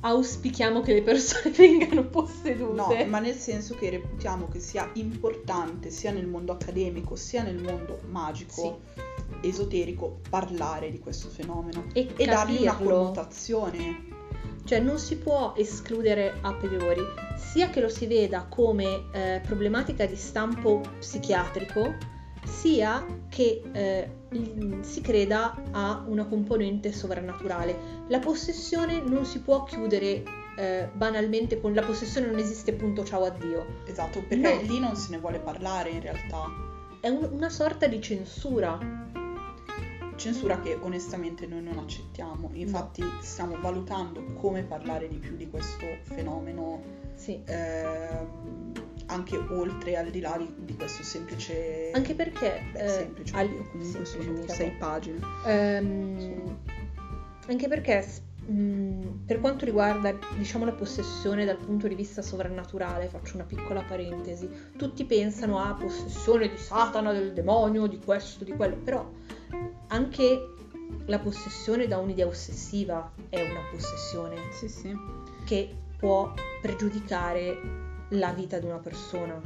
auspichiamo che le persone [laughs] vengano possedute. No, ma nel senso che reputiamo che sia importante sia nel mondo accademico sia nel mondo magico, esoterico, parlare di questo fenomeno e, e dargli una connotazione. Cioè non si può escludere a priori sia che lo si veda come eh, problematica di stampo psichiatrico, sia che eh, si creda a una componente sovrannaturale. La possessione non si può chiudere eh, banalmente con la possessione non esiste punto ciao addio. Esatto, perché No. lì non se ne vuole parlare in realtà. È un- una sorta di censura. Censura che onestamente noi non accettiamo. Infatti stiamo valutando come parlare di più di questo fenomeno Sì. ehm, anche oltre al di là di, di questo semplice Anche perché Beh, eh, semplice, al- comunque sono sei vabbè. pagine. Ehm, anche perché mh, per quanto riguarda diciamo la possessione dal punto di vista sovrannaturale, faccio una piccola parentesi, tutti pensano a possessione di Satana, del demonio, di questo, di quello, però anche la possessione da un'idea ossessiva è una possessione Sì, sì. che può pregiudicare la vita di una persona.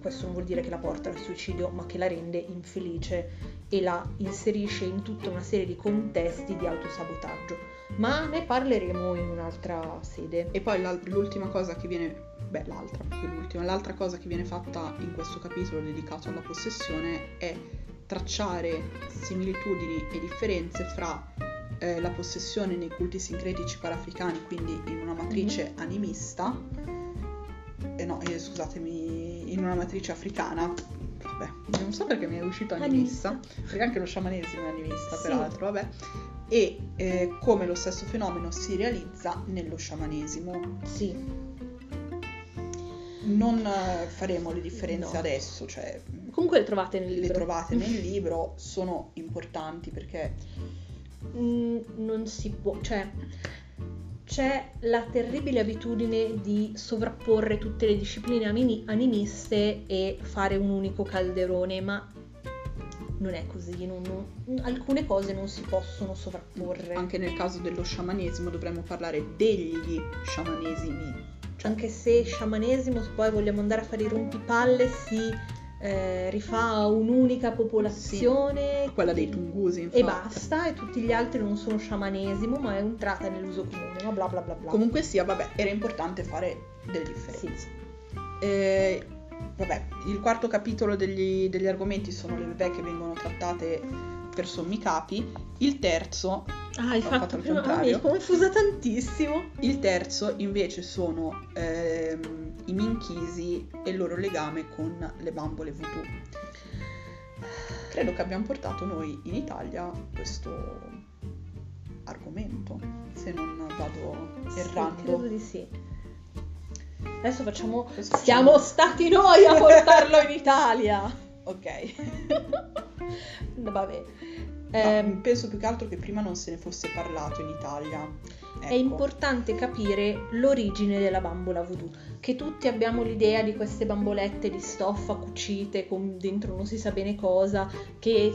Questo non vuol dire che la porta al suicidio, ma che la rende infelice e la inserisce in tutta una serie di contesti di autosabotaggio. Ma ne parleremo in un'altra sede. E poi l'ultima cosa che viene, beh l'altra, l'ultima, l'altra cosa che viene fatta in questo capitolo dedicato alla possessione è tracciare similitudini e differenze fra eh, la possessione nei culti sincretici parafricani, quindi in una matrice mm-hmm. animista, eh, no, eh, scusatemi, in una matrice africana, vabbè, non so perché mi è uscito animista, animista. perché anche lo sciamanesimo è animista, sì. peraltro, vabbè, e eh, come lo stesso fenomeno si realizza nello sciamanesimo. Sì. Non eh, faremo le differenze no. adesso, cioè... Comunque le trovate nel libro. Le trovate nel [laughs] libro, sono importanti perché... Mm, non si può, cioè c'è la terribile abitudine di sovrapporre tutte le discipline animiste e fare un unico calderone, ma non è così, non, non, alcune cose non si possono sovrapporre. Anche nel caso dello sciamanesimo dovremmo parlare degli sciamanesimi. Cioè... Anche se sciamanesimo, se poi vogliamo andare a fare i rompipalle, si eh, rifà un'unica popolazione. Sì, quella dei Tungusi, infatti. E basta, e tutti gli altri non sono sciamanesimo, ma è entrata nell'uso comune, bla bla bla bla. Comunque sia, vabbè, era importante fare delle differenze. Sì. Eh, vabbè, il quarto capitolo degli, degli argomenti sono le bebè che vengono trattate per sommi capi. Il terzo Ah, hai fatto, fatto prima, ah, mi confusa tantissimo. Il terzo invece sono ehm, i minchisi e il loro legame con le bambole voodoo. Credo che abbiamo portato noi in Italia questo argomento, se non vado errando. Sì, credo di sì. Adesso facciamo... Siamo stati noi a portarlo in [laughs] Italia! ok. [laughs] [laughs] Vabbè. Eh, penso più che altro che prima non se ne fosse parlato in Italia. Ecco. È importante capire l'origine della bambola voodoo, che tutti abbiamo l'idea di queste bambolette di stoffa cucite con dentro non si sa bene cosa, che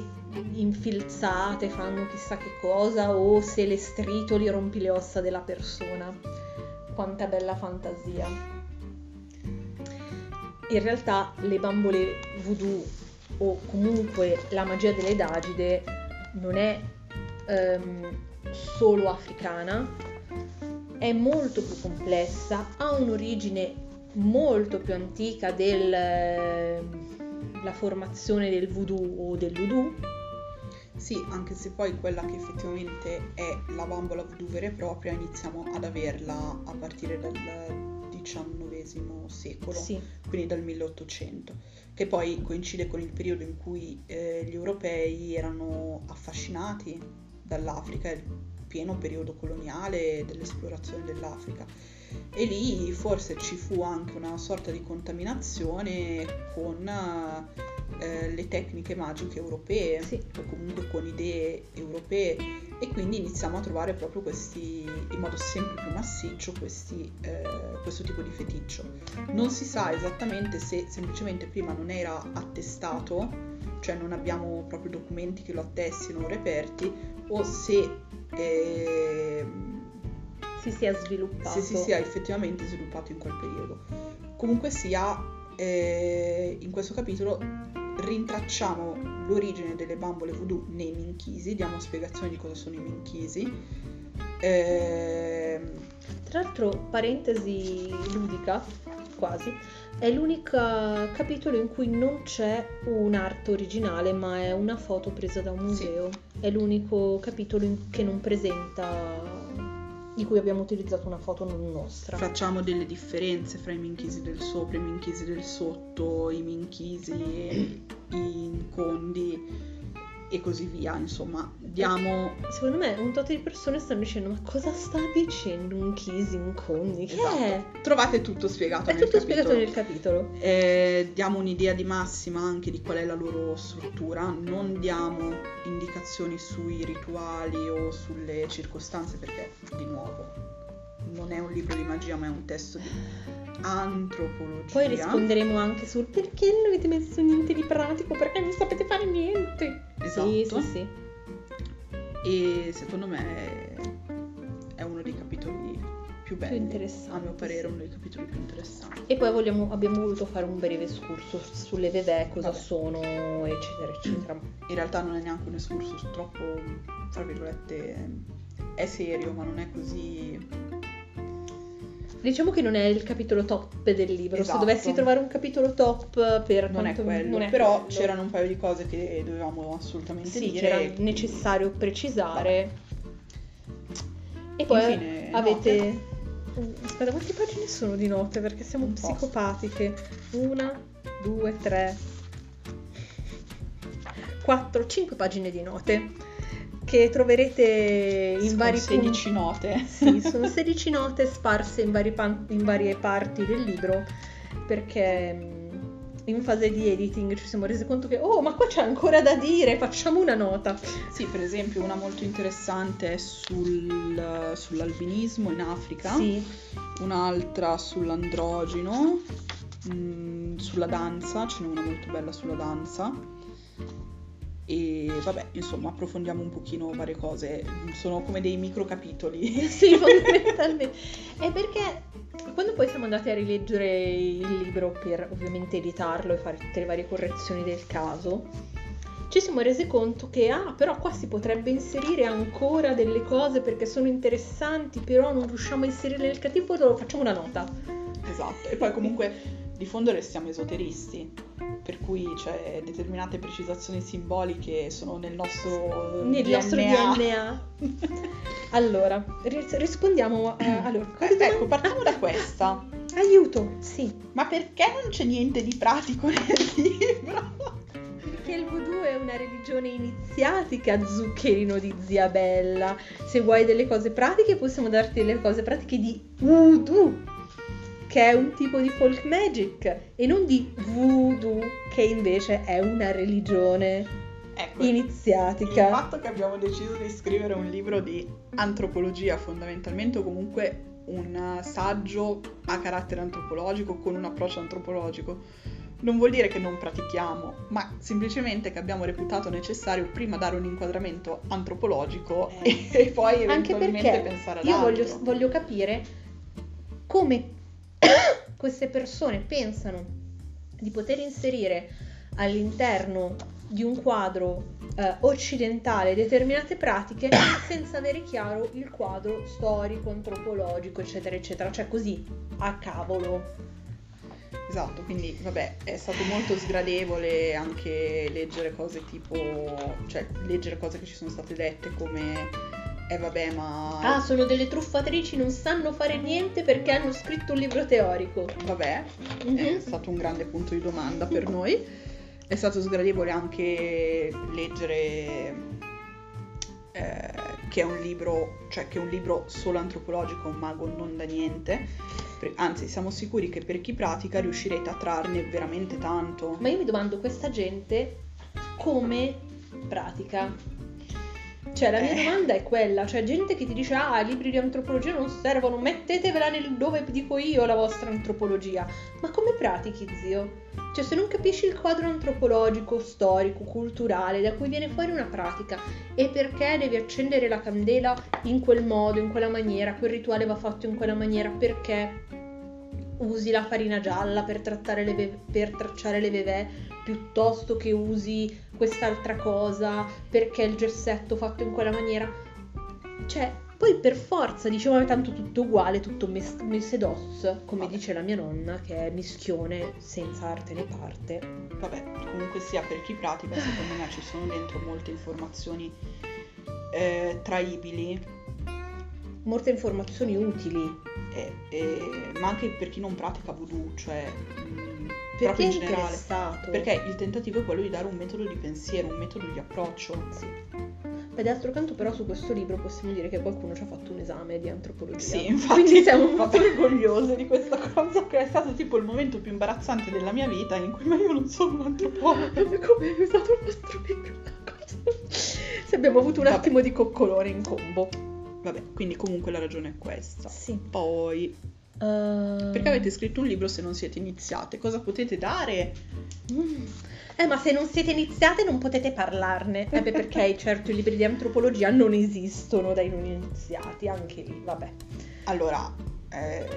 infilzate fanno chissà che cosa, o se le stritoli rompi le ossa della persona. Quanta bella fantasia. In realtà le bambole voodoo o comunque la magia delle dagide non è um, solo africana, è molto più complessa, ha un'origine molto più antica della formazione del voodoo o del voodoo. Sì, anche se poi quella che effettivamente è la bambola voodoo vera e propria iniziamo ad averla a partire dal XIX secolo, sì. quindi dal 1800, che poi coincide con il periodo in cui eh, gli europei erano affascinati dall'Africa, il pieno periodo coloniale dell'esplorazione dell'Africa. E lì forse ci fu anche una sorta di contaminazione con eh, le tecniche magiche europee, sì. o comunque con idee europee e quindi iniziamo a trovare proprio questi, in modo sempre più massiccio, questi, eh, questo tipo di feticcio. Non si sa esattamente se semplicemente prima non era attestato, cioè non abbiamo proprio documenti che lo attestino o reperti, o se eh, si sia sviluppato. Se si sia effettivamente sviluppato in quel periodo. Comunque sia, eh, in questo capitolo rintracciamo l'origine delle bambole voodoo nei minchisi, diamo spiegazioni di cosa sono i minchisi. Eh... Tra l'altro, parentesi ludica, quasi, è l'unico capitolo in cui non c'è un'arte originale, ma è una foto presa da un museo. Sì. È l'unico capitolo che non presenta di cui abbiamo utilizzato una foto non nostra. Facciamo delle differenze fra i minchisi del sopra, i minchisi del sotto, i minchisi, i incondi e così via, insomma, diamo... Secondo me un tot di persone stanno dicendo ma cosa sta dicendo un un Condi? Che esatto. è? Trovate tutto spiegato è nel tutto capitolo. spiegato nel capitolo. Eh, diamo un'idea di massima anche di qual è la loro struttura, non diamo indicazioni sui rituali o sulle circostanze perché, di nuovo, non è un libro di magia ma è un testo di antropologia. Poi risponderemo anche sul perché non avete messo niente di pratico, perché non sapete fare niente. Esatto. Sì, sì, sì. E secondo me è uno dei capitoli più più belli. interessanti, A mio parere, sì. uno dei capitoli più interessanti. E poi vogliamo- abbiamo voluto fare un breve escurso sulle vevè, cosa Vabbè. sono, eccetera, eccetera. In realtà non è neanche un excursus troppo, tra virgolette, è serio, ma non è così... Diciamo che non è il capitolo top del libro. Esatto. Se dovessi trovare un capitolo top per Non è quello, non è però quello. c'erano un paio di cose che dovevamo assolutamente Sì, dire. c'era e quindi- necessario precisare. E poi Infine, avete. Uh, Aspetta, quante pagine sono di note? Perché siamo Un po'. psicopatiche. Una, due, tre, quattro, cinque pagine di note che troverete in vari 16 note. Sì, sono 16 note sparse in, vari pan- in varie parti del libro perché mh, in fase di editing ci siamo resi conto che oh ma qua c'è ancora da dire, facciamo una nota. Sì, per esempio una molto interessante è sul- sull'albinismo in Africa, Sì, un'altra sull'androgeno, mm, sulla danza, ce n'è una molto bella sulla danza. E vabbè, insomma, approfondiamo un pochino varie cose. Sono come dei micro capitoli. [laughs] sì, fondamentalmente. È perché quando poi siamo andati a rileggere il libro per ovviamente editarlo e fare tutte le varie correzioni del caso, ci siamo resi conto che, ah, però qua si potrebbe inserire ancora delle cose perché sono interessanti, però non riusciamo a inserirle nel capitolo, facciamo una nota. Esatto. E poi comunque di fondo restiamo esoteristi, per cui c'è determinate precisazioni simboliche sono nel nostro Nel DNA. nostro DNA. [laughs] Allora, ris- rispondiamo a... Allora, cosa Eh, dobbiamo- ecco, partiamo Ah, da questa. Aiuto, sì. Ma perché non c'è niente di pratico nel libro? Perché il voodoo è una religione iniziatica, zuccherino di zia Bella. Se vuoi delle cose pratiche, possiamo darti delle cose pratiche di voodoo, che è un tipo di folk magic, e non di voodoo, che invece è una religione Ecco, il iniziatica. fatto che abbiamo deciso di scrivere un libro di antropologia fondamentalmente o comunque un saggio a carattere antropologico con un approccio antropologico non vuol dire che non pratichiamo, ma semplicemente che abbiamo reputato necessario prima dare un inquadramento antropologico Eh. [laughs] e poi Anche eventualmente perché pensare ad io altro. voglio, voglio capire come queste persone pensano di poter inserire all'interno di un quadro eh, occidentale determinate pratiche [coughs] senza avere chiaro il quadro storico, antropologico, eccetera, eccetera. Cioè così, a cavolo. Esatto, quindi vabbè, è stato molto sgradevole anche leggere cose tipo, cioè leggere cose che ci sono state dette come, eh vabbè ma... Ah, sono delle truffatrici, non sanno fare niente perché hanno scritto un libro teorico. Vabbè, è Mhm. stato un grande punto di domanda per noi. È stato sgradevole anche leggere eh, che è un libro, cioè che è un libro solo antropologico, un mago non da niente. Per- Anzi, siamo sicuri che per chi pratica riuscirete a trarne veramente tanto. Ma io mi domando questa gente come pratica. Cioè, la mia Eh. domanda è quella, cioè gente che ti dice "Ah, i libri di antropologia non servono, mettetevela nel dove dico io la vostra antropologia". Ma come pratichi, zio? Cioè, se non capisci il quadro antropologico, storico, culturale da cui viene fuori una pratica e perché devi accendere la candela in quel modo, in quella maniera, quel rituale va fatto in quella maniera, perché usi la farina gialla per, trattare le ve- per tracciare le vevè piuttosto che usi quest'altra cosa perché il gessetto fatto in quella maniera. Cioè, poi per forza dicevo, "Ma tanto tutto uguale, tutto mes- mesedos, come Vabbè. dice la mia nonna, che è mischione senza arte né parte. Vabbè, comunque sia per chi pratica, secondo me ci sono dentro molte informazioni eh, traibili, Molte informazioni utili. e- e- ma anche per chi non pratica voodoo, cioè mh, Per proprio chi è in generale. interessato. Perché il tentativo è quello di dare un metodo di pensiero, un metodo di approccio. Sì. Beh, d'altro canto però su questo libro possiamo dire che qualcuno ci ha fatto un esame di antropologia. Sì, infatti Quindi [laughs] siamo molto vabbè. orgogliosi di questa [laughs] cosa. Che è stato tipo il momento più imbarazzante della mia vita in cui ma io non sono un antropologo. [laughs] Come è usato il nostro libro? Se abbiamo avuto un Vabbè. attimo di coccolone in combo. Vabbè, quindi comunque la ragione è questa. Sì. Poi, perché avete scritto un libro se non siete iniziate? Cosa potete dare? Mm. Eh, ma se non siete iniziate non potete parlarne. Eh beh, perché certo i libri di antropologia non esistono dai non iniziati, anche lì, vabbè. Allora, eh,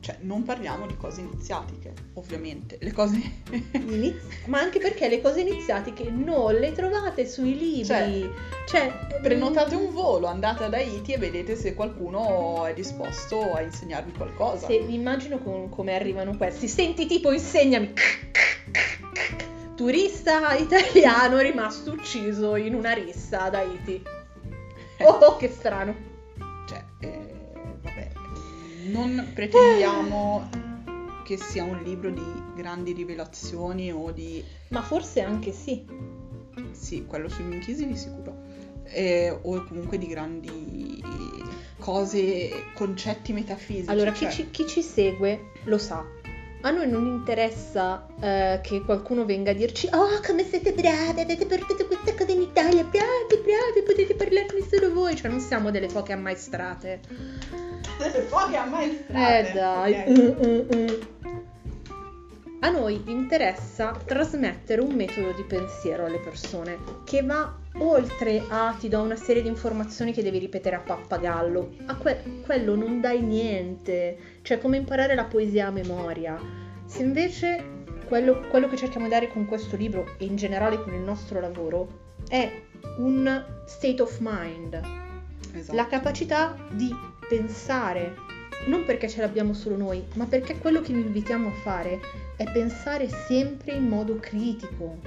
cioè, non parliamo di cose iniziatiche, ovviamente. Le cose... [laughs] Iniz- [laughs] ma anche perché le cose iniziatiche non le trovate sui libri. Cioè, Cioè, Prenotate un volo, andate ad Haiti e vedete se qualcuno è disposto a insegnarvi qualcosa. Se, immagino con- come arrivano questi. Senti, tipo, insegnami. [laughs] Turista italiano rimasto ucciso in una rissa ad Haiti. Oh, che strano. Non pretendiamo che sia un libro di grandi rivelazioni o di... Ma forse anche sì. Sì, quello sui minchisi di sicuro. Eh, o comunque di grandi cose, concetti metafisici. Allora, chi cioè- ci, chi ci segue lo sa. A noi non interessa eh, che qualcuno venga a dirci Oh, come siete bravi, avete portato questa cosa Italia, bravi, bravi, potete parlarne solo voi. Cioè, non siamo delle foche ammaestrate. Delle foglie ammaestrate. Eh dai. Mm, mm, mm. A noi interessa trasmettere un metodo di pensiero alle persone che va oltre a ti do una serie di informazioni che devi ripetere a pappagallo. A que- quello non dai niente, cioè come imparare la poesia a memoria. Se invece quello, quello che cerchiamo di dare con questo libro e in generale con il nostro lavoro è un state of mind, Esatto. la capacità di pensare, non perché ce l'abbiamo solo noi, ma perché quello che vi invitiamo a fare è pensare sempre in modo critico,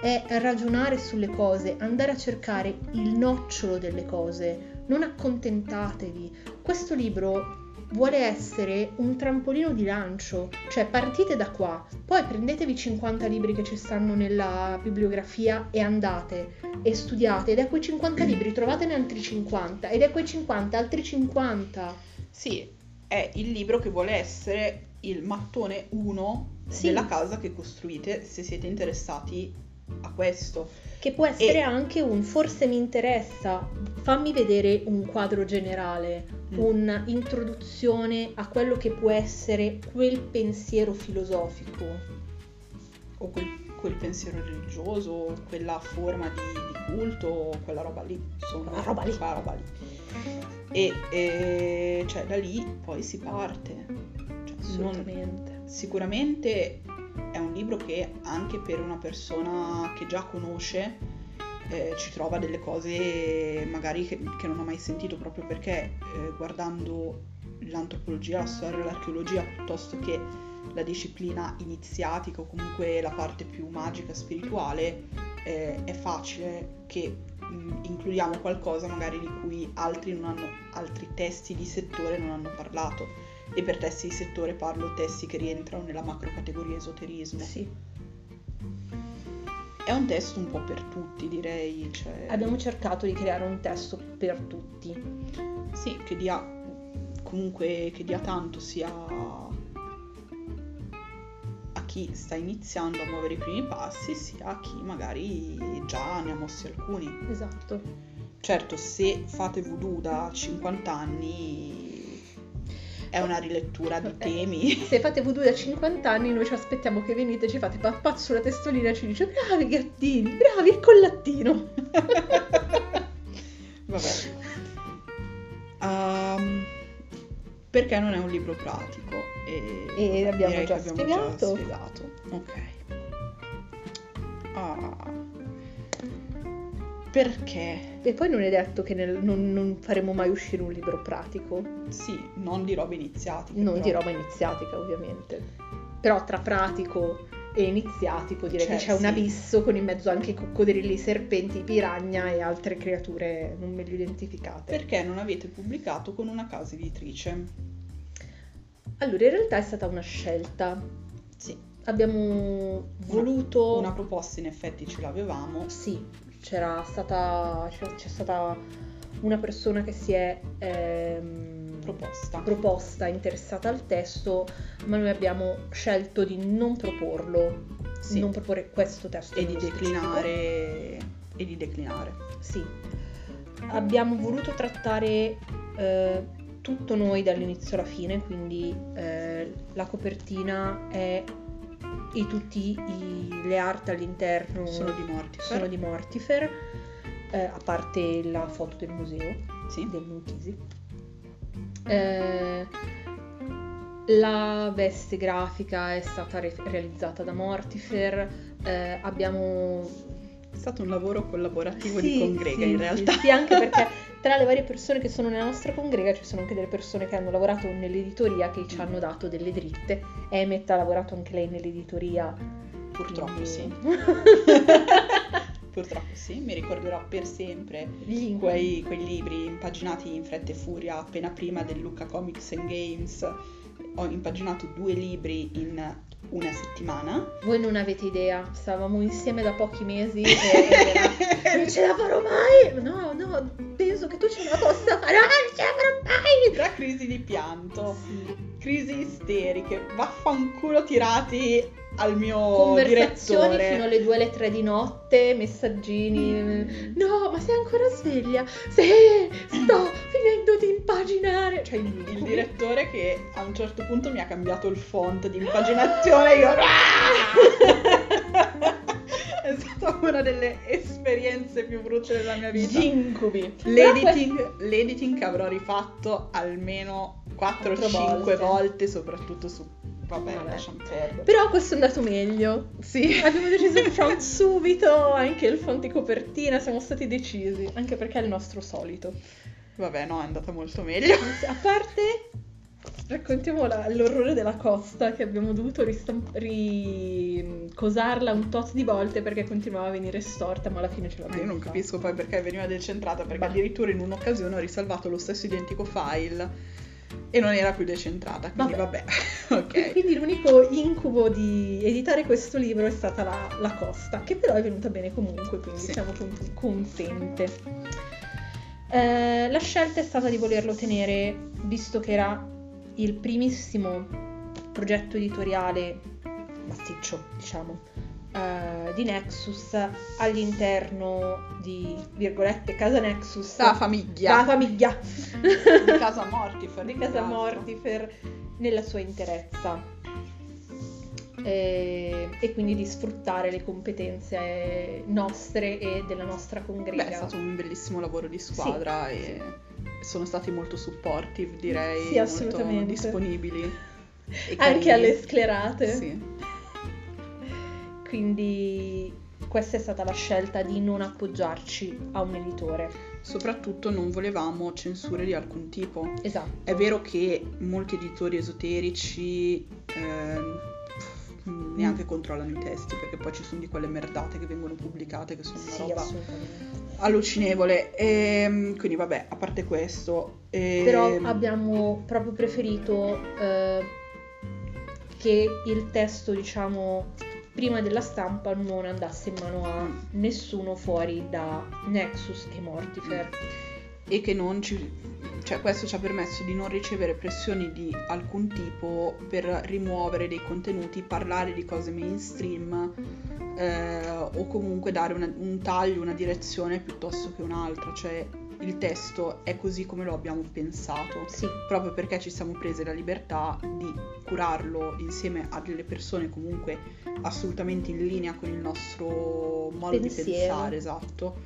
è ragionare sulle cose, andare a cercare il nocciolo delle cose, non accontentatevi. Questo libro vuole essere un trampolino di lancio, cioè partite da qua, poi prendetevi 50 libri che ci stanno nella bibliografia e andate e studiate ed è quei 50 libri trovatene altri 50 ed è quei 50 altri 50. Sì, è il libro che vuole essere il mattone 1 Sì. della casa che costruite se siete interessati a questo. Che può essere E- anche un forse mi interessa, fammi vedere un quadro generale, Mm. un'introduzione a quello che può essere quel pensiero filosofico. O quel, quel pensiero religioso, quella forma di, di culto, quella roba lì. Insomma, Quella roba lì. quella roba lì. E, e, cioè da lì poi si parte. Cioè, non- Assolutamente. sicuramente è un libro che anche per una persona che già conosce eh, ci trova delle cose magari che, che non ha mai sentito proprio perché eh, guardando l'antropologia, la storia, l'archeologia piuttosto che la disciplina iniziatica o comunque la parte più magica e spirituale eh, è facile che mh, includiamo qualcosa magari di cui altri, hanno, altri testi di settore non hanno parlato e per testi di settore parlo testi che rientrano nella macro categoria esoterismo. Sì. È un testo un po' per tutti, direi. Cioè, Abbiamo cercato di creare un testo per tutti. Sì, che dia comunque che dia tanto sia a chi sta iniziando a muovere i primi passi, sia a chi magari già ne ha mossi alcuni. Esatto. Certo, se fate voodoo da 50 anni è una rilettura di Eh, temi. Se fate voodoo da 50 anni, noi ci aspettiamo che venite, ci fate pat sulla testolina e ci dice bravi gattini, bravi il collattino. [laughs] Vabbè. Ehm, perché non è un libro pratico e, E abbiamo già abbiamo spiegato. già spiegato. Ok. Ah. Perché? E poi non è detto che nel- non, non faremo mai uscire un libro pratico, Sì, non di robe iniziatiche. non però. di roba iniziatica ovviamente. Però tra pratico e iniziatico direi Cioè, che c'è un sì. abisso con in mezzo anche coccodrilli, serpenti, piragna e altre creature non meglio identificate. Perché non avete pubblicato con una casa editrice? Allora, in realtà è stata una scelta. Sì. Abbiamo voluto... Una proposta in effetti ce l'avevamo. Sì, c'era stata, c'è, stata una persona che si è ehm, Proposta. proposta, interessata al testo, ma noi abbiamo scelto di non proporlo, Sì. non proporre questo testo. E di nello specifico. declinare. E di declinare. Sì. Abbiamo voluto trattare eh, tutto noi dall'inizio alla fine, quindi eh, la copertina è e tutte le art all'interno Sono di morti. sono di Mortifer, eh, a parte la foto del museo Sì. del Munchisi. Eh, La veste grafica è stata re- realizzata da Mortifer, eh, abbiamo... È stato un lavoro collaborativo Sì, di congrega sì, in sì, realtà. Sì, anche perché [laughs] tra le varie persone che sono nella nostra congrega ci sono anche delle persone che hanno lavorato nell'editoria che ci hanno dato delle dritte. Emmet ha lavorato anche lei nell'editoria. Purtroppo quindi- sì. [laughs] Purtroppo sì, mi ricorderò per sempre quei, quei libri impaginati in fretta e furia appena prima del Lucca Comics and Games. Ho impaginato due libri in una settimana. Voi non avete idea, stavamo insieme da pochi mesi e era... [laughs] Non ce la farò mai! No, no, penso che tu ce la possa fare! No, non ce la farò mai! Tra crisi di pianto, crisi isteriche, vaffanculo tirati al mio Conversazioni direttore. fino alle 2 alle 3 di notte, messaggini. No, ma sei ancora sveglia? Sì, sto finendo di impaginare. Cioè, il, Il direttore che a un certo punto mi ha cambiato il font di impaginazione io... [laughs] È stata una delle esperienze più brutte della mia vita. Incubi. L'editing, l'editing che avrò rifatto almeno 4-5 Quattro volte. volte. soprattutto su... Vabbè, Vabbè. lasciamo perdere. Però questo è andato meglio. Sì. [laughs] Abbiamo deciso il font subito, anche il font di copertina, siamo stati decisi, anche perché è il nostro solito. Vabbè, no, è andata molto meglio. A parte, raccontiamo la- l'orrore della costa che abbiamo dovuto ristam- ricosarla un tot di volte perché continuava a venire storta, ma alla fine ce l'abbiamo io non fatta. capisco poi perché veniva decentrata, perché addirittura in un'occasione ho risalvato lo stesso identico file e non era più decentrata, quindi vabbè, [laughs] E ok. Quindi l'unico incubo di editare questo libro è stata la, la costa, che però è venuta bene comunque, quindi Sì. siamo con- contente. Eh, la scelta è stata di volerlo tenere, visto che era il primissimo progetto editoriale massiccio, diciamo, eh, di Nexus all'interno di, virgolette, casa Nexus. La famiglia La famiglia. di casa Mortifer. [laughs] di casa Mortifer nella sua interezza. E, e quindi di sfruttare le competenze nostre e della nostra congrega. Beh, è stato un bellissimo lavoro di squadra Sì, e sono stati molto supportive, direi, Sì, molto assolutamente. disponibili. Anche alle sclerate. Sì. Quindi questa è stata la scelta di non appoggiarci a un editore. Soprattutto non volevamo censure di alcun tipo. Esatto. È vero che molti editori esoterici ehm, neanche controllano i testi perché poi ci sono di quelle merdate che vengono pubblicate che sono una Sì, roba assolutamente. Allucinevole. Ehm, quindi vabbè, a parte questo... ehm, Però abbiamo proprio preferito eh, che il testo, diciamo, prima della stampa non andasse in mano a nessuno fuori da Nexus e Mortifer. E che non ci... Cioè questo ci ha permesso di non ricevere pressioni di alcun tipo per rimuovere dei contenuti, parlare di cose mainstream eh, o comunque dare una- un taglio, una direzione piuttosto che un'altra. Cioè il testo è così come lo abbiamo pensato. Sì, proprio perché ci siamo prese la libertà di curarlo insieme a delle persone comunque assolutamente in linea con il nostro modo di Pensiero. pensare, esatto.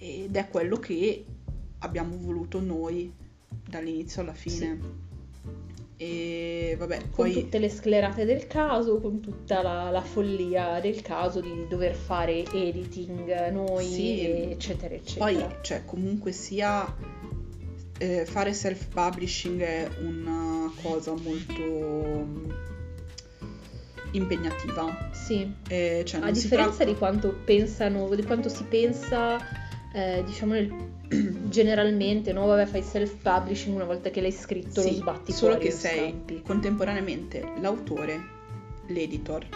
Ed è quello che abbiamo voluto noi dall'inizio alla fine. E vabbè, con poi tutte le sclerate del caso, con tutta la, la follia del caso di dover fare editing noi, Sì. eccetera, eccetera. Poi, cioè, comunque sia eh, fare self-publishing è una cosa molto impegnativa. Sì, Eh, cioè, a differenza tratta- di quanto pensano, di quanto si pensa, eh, diciamo nel- [clears throat] generalmente, no? Vabbè, fai self-publishing una volta che l'hai scritto, lo Sì, sbatti solo fuori che lo sei stampi. contemporaneamente l'autore, l'editor,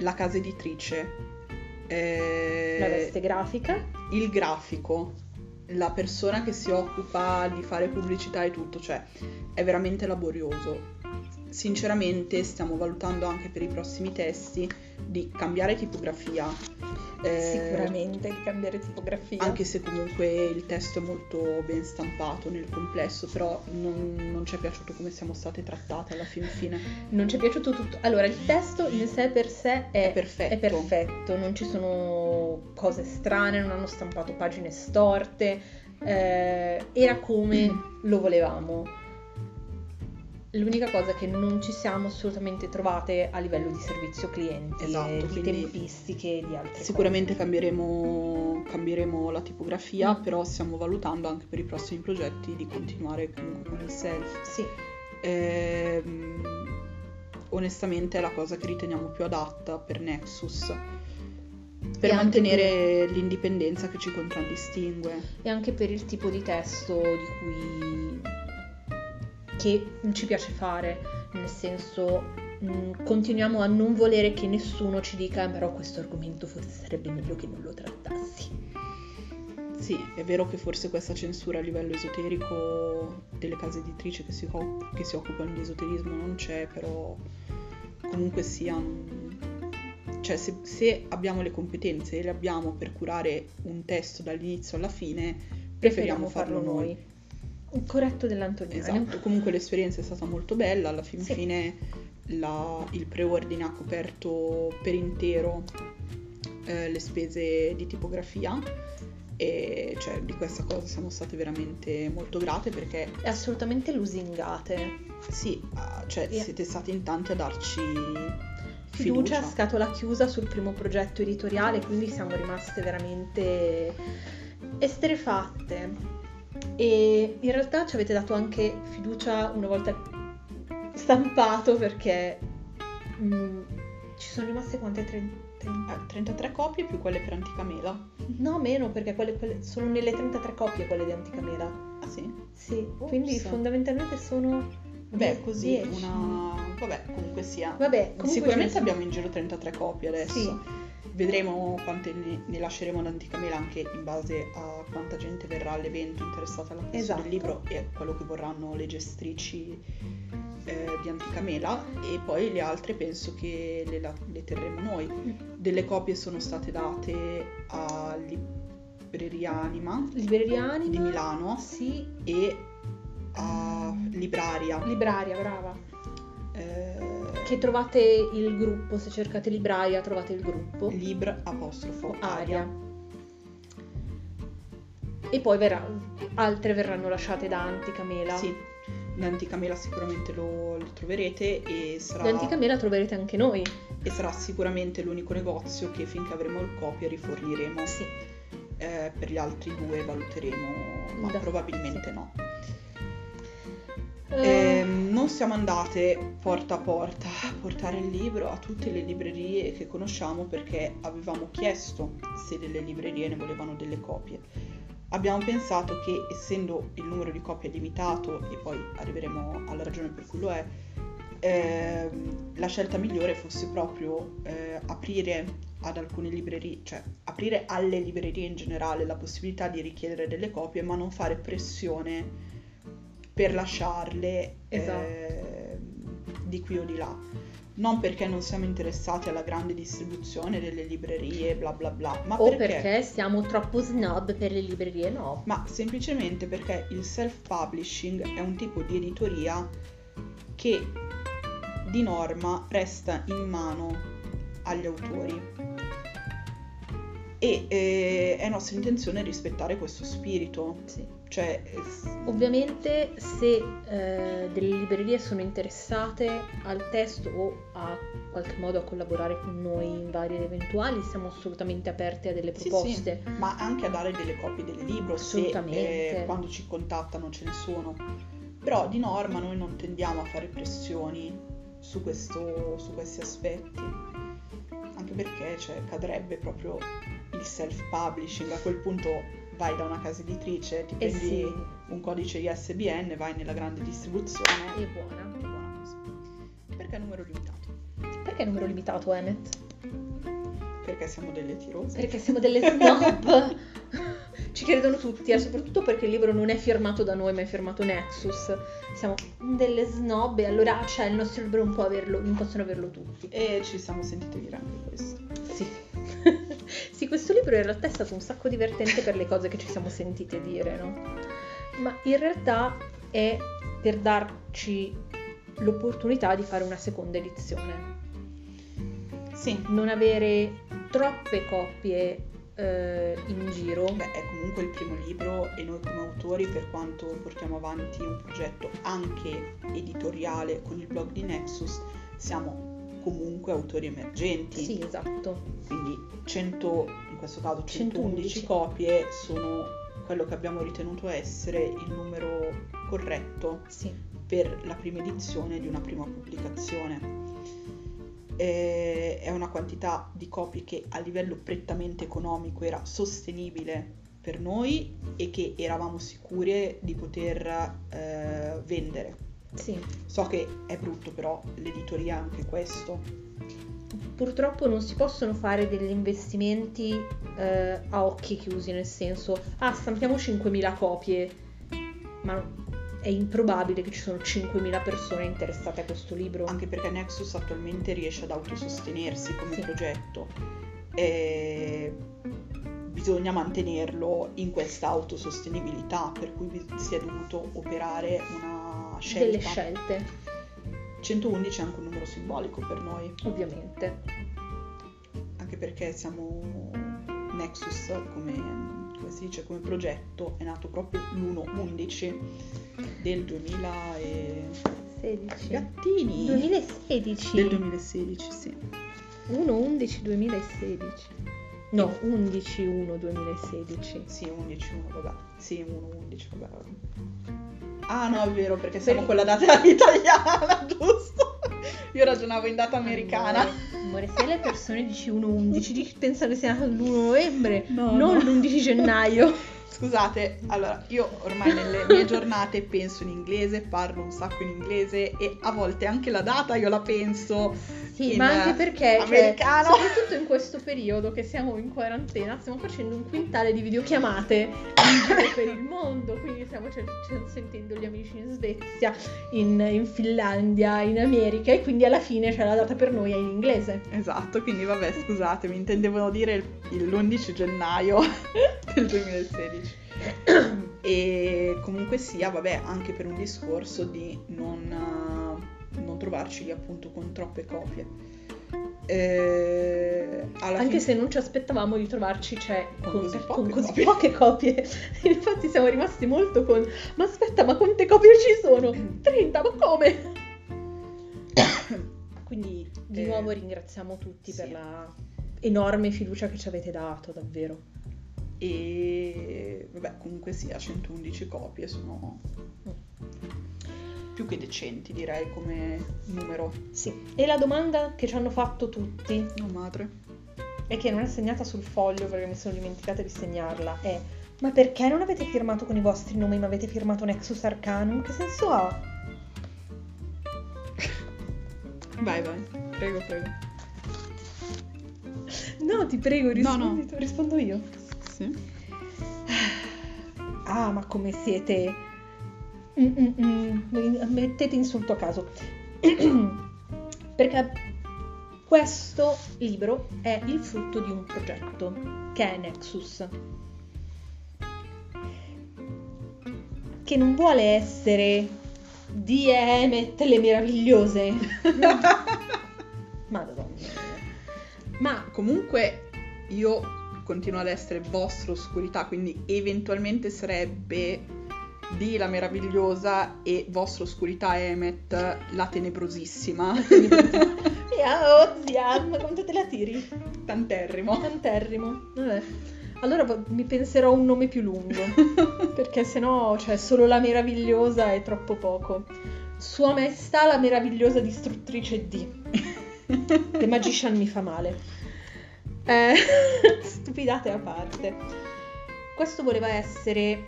la casa editrice, eh, La veste grafica. il grafico, la persona che si occupa di fare pubblicità e tutto, cioè è veramente laborioso. Sinceramente stiamo valutando anche per i prossimi testi di cambiare tipografia. eh, Sicuramente di cambiare tipografia. Anche se comunque il testo è molto ben stampato nel complesso, però non, non ci è piaciuto come siamo state trattate alla fin fine. Non ci è piaciuto tutto. Allora, il testo in sé per sé è, È perfetto. è perfetto, non ci sono cose strane, non hanno stampato pagine storte, eh, era come lo volevamo. L'unica cosa è che non ci siamo assolutamente trovate a livello di servizio clienti, Esatto, di tempistiche e di altre Sicuramente cambieremo, cambieremo la tipografia, Mm. però stiamo valutando anche per i prossimi progetti di continuare comunque con il self. cose. Sì, Ehm, onestamente è la cosa che riteniamo più adatta per Nexus, per E mantenere l'indipendenza che ci contraddistingue. e anche per il tipo di testo di cui che ci piace fare, nel senso mh, continuiamo a non volere che nessuno ci dica "Eh, però questo argomento forse sarebbe meglio che non lo trattassi. Sì, è vero che forse questa censura a livello esoterico delle case editrici che si, che si occupano di esoterismo non c'è, però comunque sia... non- Cioè, se, se abbiamo le competenze e le abbiamo per curare un testo dall'inizio alla fine, preferiamo farlo noi. Un corretto dell'Antoniano. Esatto, comunque l'esperienza è stata molto bella, alla fin Sì. fine la- il preordine ha coperto per intero eh, le spese di tipografia e cioè, di questa cosa siamo state veramente molto grate perché È assolutamente lusingate. sì, ah, cioè, Sì. siete stati in tanti a darci Fiducia, fiducia. scatola chiusa sul primo progetto editoriale, quindi siamo rimaste veramente esterrefatte. E in realtà ci avete dato anche fiducia una volta stampato perché mm, ci sono rimaste quante? 30? Eh, 33 copie più quelle per Antica Mela. No, meno perché quelle, quelle- sono nelle 33 copie quelle di Antica Mela. Ah sì? Sì, Ops. quindi fondamentalmente sono... Beh, così 10. una... Vabbè, comunque sia. Vabbè, comunque Sicuramente abbiamo in giro 33 copie adesso. Sì. Vedremo quante ne, ne lasceremo ad Antica Mela anche in base a quanta gente verrà all'evento interessata all'acquisto Esatto. del libro e a quello che vorranno le gestrici eh, di Antica Mela e poi le altre penso che le, le terremo noi. Delle copie sono state date a Libreria Anima Libreria Anima. di Milano Sì, e a Libraria. Libraria, brava. eh, Che trovate il gruppo, se cercate Libraria trovate il gruppo. Libr apostrofo Aria. E poi verrà- altre verranno lasciate da Antica Mela. Sì, da Antica Mela sicuramente lo, lo troverete e sarà, Da Antica Mela troverete anche noi. e sarà sicuramente l'unico negozio che finché avremo il copia riforniremo. Sì. Eh, per gli altri due valuteremo, ma Da- probabilmente sì. no. Eh, Ehm, non siamo andate porta a porta a portare il libro a tutte le librerie che conosciamo perché avevamo chiesto se delle librerie ne volevano delle copie. Abbiamo pensato che essendo il numero di copie limitato, e poi arriveremo alla ragione per cui lo è, ehm, la scelta migliore fosse proprio eh, aprire ad alcune librerie, cioè aprire alle librerie in generale la possibilità di richiedere delle copie, ma non fare pressione per lasciarle Esatto. eh, di qui o di là. Non perché non siamo interessati alla grande distribuzione delle librerie, bla bla bla, ma o perché, perché siamo troppo snob per le librerie, no. ma semplicemente perché il self-publishing è un tipo di editoria che di norma resta in mano agli autori. E eh, è nostra intenzione rispettare questo spirito. Sì. Cioè, Ovviamente se eh, delle librerie sono interessate al testo o a qualche modo a collaborare con noi in varie ed eventuali, siamo assolutamente aperti a delle Sì, proposte. sì, ma anche a dare delle copie del libro se Assolutamente. eh, quando ci contattano ce ne sono. Però di norma noi non tendiamo a fare pressioni su, questo- su questi aspetti. Anche perché cioè, cadrebbe proprio il self-publishing. A quel punto vai da una casa editrice, ti Eh prendi sì, un codice ISBN, vai nella grande distribuzione è buona. e buona così. Perché numero limitato? Perché numero limitato, Emmet? Perché siamo delle tirose. Perché siamo delle snob. [laughs] Ci credono tutti, e soprattutto perché il libro non è firmato da noi, ma è firmato Nexus. Siamo delle snob e allora cioè, il nostro libro non averlo, non possono averlo tutti. E ci siamo sentite dire anche questo. [laughs] Sì. questo libro in realtà è stato un sacco divertente per le cose che ci siamo sentite dire, no? Ma in realtà è per darci l'opportunità di fare una seconda edizione. Sì, Non avere troppe copie eh, in giro. Beh, è comunque il primo libro e noi come autori, per quanto portiamo avanti un progetto anche editoriale con il blog di Nexus, siamo comunque autori emergenti. Sì, esatto. Quindi 100, in questo caso 111 111. copie sono quello che abbiamo ritenuto essere il numero corretto Sì. per la prima edizione di una prima pubblicazione. Eh, È una quantità di copie che a livello prettamente economico era sostenibile per noi e che eravamo sicure di poter eh, vendere. Sì. So che è brutto, però l'editoria è anche questo. Purtroppo non si possono fare degli investimenti eh, a occhi chiusi, nel senso, ah, stampiamo 5.000 copie, ma è improbabile che ci sono 5.000 persone interessate a questo libro. Anche perché Nexus attualmente riesce ad autosostenersi come Sì. progetto. E bisogna mantenerlo in questa autosostenibilità, per cui si è dovuto operare una scelta. Delle scelte, 111 è anche un numero simbolico per noi, ovviamente. anche perché siamo Nexus come, come si dice come progetto è nato proprio l'1-11 del 2000 e 16. gattini 2016. del 2016 sì 1-11-2016. No, 11-1-2016. sì 11 1 vabbè sì 1 11 vabbè ah no è vero perché siamo Per- con la data [laughs] italiana giusto io ragionavo in data americana Amore, amore, se le persone dici 1-11 dici- pensano che sia nato l'1 novembre, No, non no. l'11 gennaio. [laughs] Scusate, allora io ormai nelle mie giornate penso in inglese, parlo un sacco in inglese e a volte anche la data io la penso Sì, ma anche perché, cioè, americano. soprattutto in questo periodo che siamo in quarantena, stiamo facendo un quintale di videochiamate in giro per il mondo, quindi stiamo cer- cer- sentendo gli amici in Svezia, in, in Finlandia, in America e quindi alla fine c'è la data per noi è in inglese. Esatto, quindi vabbè, scusate, mi intendevano dire il- il- l'11 gennaio [laughs] del 2016. E comunque sia, vabbè, anche per un discorso di non, eh, non trovarci lì appunto con troppe copie. Eh, Anche fine- se non ci aspettavamo di trovarci, cioè, Con con, così con poche così copie. poche copie. [laughs] Infatti siamo rimasti molto con, ma aspetta, ma quante copie ci sono? 30, ma come? [coughs] Quindi di Eh, nuovo ringraziamo tutti sì. per la enorme fiducia che ci avete dato, davvero. E vabbè, comunque sia 111 copie sono più che decenti, direi, come numero. Sì, e la domanda che ci hanno fatto tutti No, madre. e che non è segnata sul foglio perché mi sono dimenticata di segnarla è ma perché non avete firmato con i vostri nomi ma avete firmato Nexus Arcanum? Che senso ha? Vai, vai. Prego, prego. No, ti prego, No, rispondi no. tu, rispondo io. Sì. Ah, ma come siete? Mm, mm, mm, Mettete insulto a caso. [clears throat] Perché questo libro è il frutto di un progetto che è Nexus. Che non vuole essere di Emmet le meravigliose. [laughs] Madonna. Ma Comunque io continuo ad essere vostra oscurità, quindi eventualmente sarebbe di la meravigliosa e vostra oscurità Emmet la tenebrosissima. [laughs] Zia, ma quanto te la tiri? Tanterrimo. Tanterrimo. Vabbè. Allora mi penserò un nome più lungo, [laughs] perché sennò, cioè, solo la meravigliosa è troppo poco. Sua Maestà la meravigliosa distruttrice D. [laughs] The Magician mi fa male. Eh, [laughs] stupidate a parte. Questo voleva essere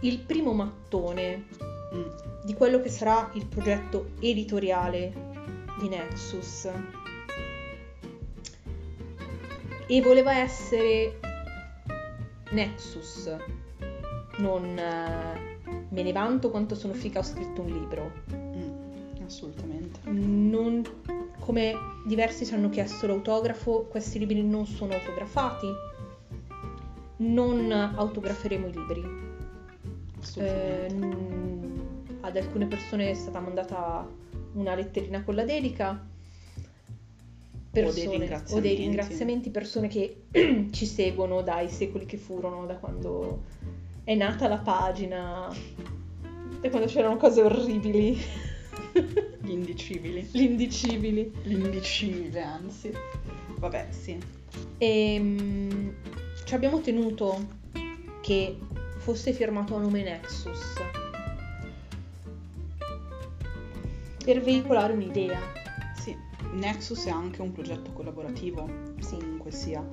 il primo mattone Mm. di quello che sarà il progetto editoriale di Nexus. E voleva essere Nexus, non eh, me ne vanto quanto sono figa, ho scritto un libro. Mm, Assolutamente. Non, come diversi ci hanno chiesto l'autografo, questi libri non sono autografati. Non autograferemo i libri. Eh, ad alcune persone è stata mandata una letterina con la dedica. persone o dei ringraziamenti. o dei ringraziamenti, persone che [clears throat] ci seguono dai secoli che furono, da quando è nata la pagina, da quando c'erano cose orribili, Gli [laughs] indicibili. l'indicibili. L'indicibile, anzi. Vabbè, sì. E mm, ci abbiamo tenuto che fosse firmato a nome Nexus per veicolare un'idea. Sì, Nexus è anche un progetto collaborativo, Sì. comunque sia.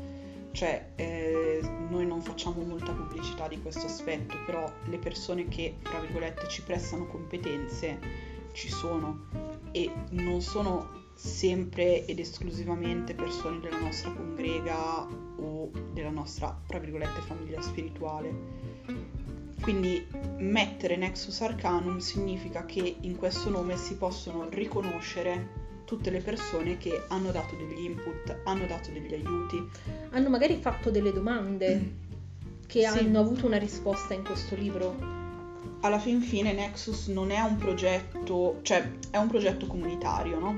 Cioè, eh, noi non facciamo molta pubblicità di questo aspetto, però le persone che, tra virgolette, ci prestano competenze ci sono e non sono sempre ed esclusivamente persone della nostra congrega o della nostra, tra virgolette, famiglia spirituale. Quindi mettere Nexus Arcanum significa che in questo nome si possono riconoscere tutte le persone che hanno dato degli input, hanno dato degli aiuti. Hanno magari fatto delle domande che Mm. Sì. hanno avuto una risposta in questo libro. Alla fin fine Nexus non è un progetto, cioè è un progetto comunitario, no?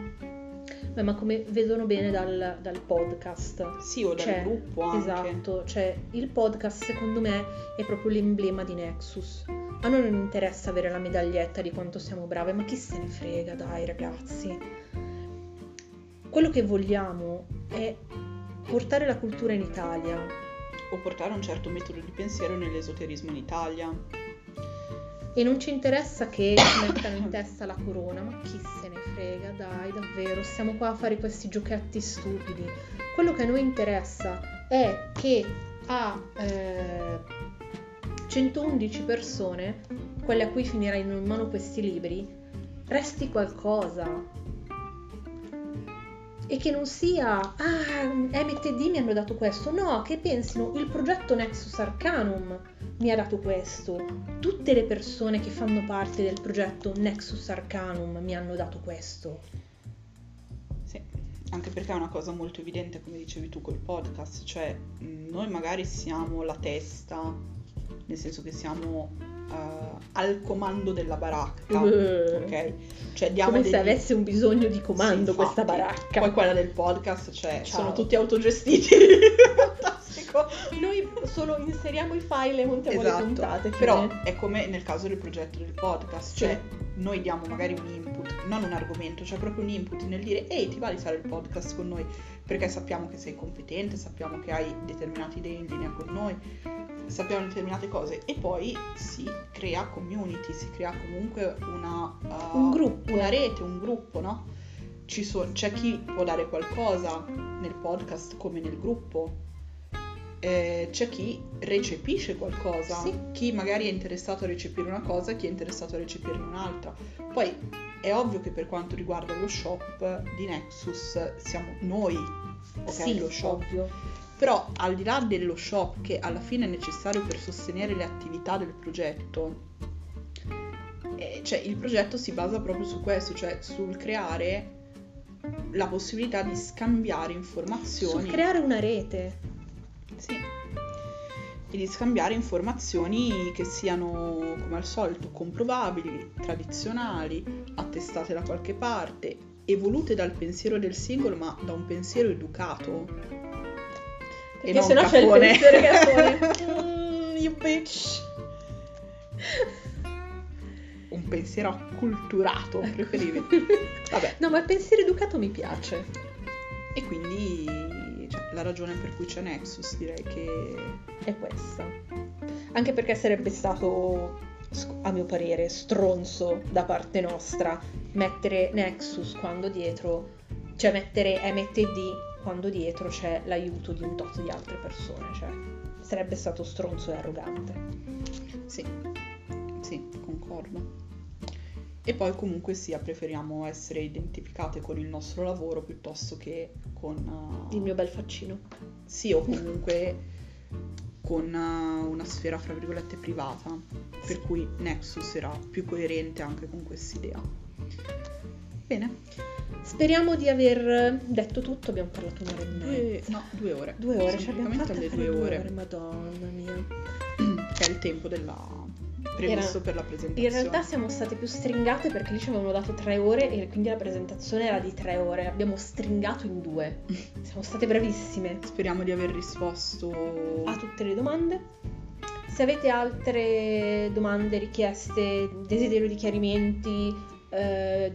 Beh, ma come vedono bene dal, dal podcast. Sì, o dal Cioè, gruppo anche. Esatto, cioè il podcast secondo me è proprio l'emblema di Nexus. A noi non interessa avere la medaglietta di quanto siamo brave, ma chi se ne frega, dai ragazzi. Quello che vogliamo è portare la cultura in Italia. O portare un certo metodo di pensiero nell'esoterismo in Italia. E non ci interessa che ci mettano in testa la corona, ma chi se ne frega, dai, davvero, stiamo qua a fare questi giochetti stupidi. Quello che a noi interessa è che a eh, 111 persone, quelle a cui finiranno in mano questi libri, resti qualcosa. E che non sia, ah, MTD mi hanno dato questo, no, che pensino, il progetto Nexus Arcanum mi ha dato questo, tutte le persone che fanno parte del progetto Nexus Arcanum mi hanno dato questo. Sì, anche perché è una cosa molto evidente, come dicevi tu col podcast, cioè noi magari siamo la testa, nel senso che siamo eh, al comando della baracca, Uh. ok? Cioè diamo Come se degli- avesse un bisogno di comando Sì, questa infatti. baracca. Poi quella del podcast, cioè, Ciao. sono tutti autogestiti. [laughs] Fantastico. Noi solo inseriamo i file e montiamo le Esatto, puntate. però fine. è come nel caso del progetto del podcast, Sì. cioè noi diamo magari un input, non un argomento, cioè proprio un input nel dire ehi ti va di fare il podcast con noi perché sappiamo che sei competente, sappiamo che hai determinate idee in linea con noi, sappiamo determinate cose e poi si crea community, si crea comunque una, uh, Un gruppo. una rete, un gruppo, no? Ci so- c'è chi può dare qualcosa nel podcast come nel gruppo, eh, c'è chi recepisce qualcosa, Sì. chi magari è interessato a recepire una cosa, chi è interessato a recepirne un'altra. Poi è ovvio che per quanto riguarda lo shop di Nexus siamo noi, ok, sì, lo shop. ovvio. Però al di là dello shop che alla fine è necessario per sostenere le attività del progetto, eh, cioè il progetto si basa proprio su questo, cioè sul creare la possibilità di scambiare informazioni. Sul creare una rete. Sì. E di scambiare informazioni che siano, come al solito, comprovabili, tradizionali, attestate da qualche parte, evolute dal pensiero del singolo, ma da un pensiero educato. E Perché non se no c'è il pensiero cafone. [laughs] Mm, you bitch. un pensiero acculturato, preferivi. [laughs] Vabbè, No, ma il pensiero educato mi piace. e quindi la ragione per cui c'è Nexus direi che È questa. Anche perché sarebbe stato, a mio parere, stronzo da parte nostra mettere Nexus quando dietro, cioè mettere MTD quando dietro c'è l'aiuto di un tot di altre persone. Cioè, sarebbe stato stronzo e arrogante. sì, sì, concordo. E poi comunque sia, preferiamo essere identificate con il nostro lavoro piuttosto che con... uh, Il mio bel faccino. Sì, o comunque con uh, una sfera, fra virgolette, privata. Per cui Nexus era più coerente anche con quest'idea. Bene, Speriamo di aver detto tutto. Abbiamo parlato un'ora e mezza. no, due ore. Due ore, ci abbiamo fatto due due ore. ore, madonna mia. che è il tempo della previsto Era- per la presentazione. In realtà siamo state più stringate perché lì ci avevano dato tre ore e quindi la presentazione era di tre ore. Abbiamo stringato in due. [laughs] Siamo state bravissime Speriamo di aver risposto a tutte le domande. Se avete altre domande, richieste, desiderio di chiarimenti, eh,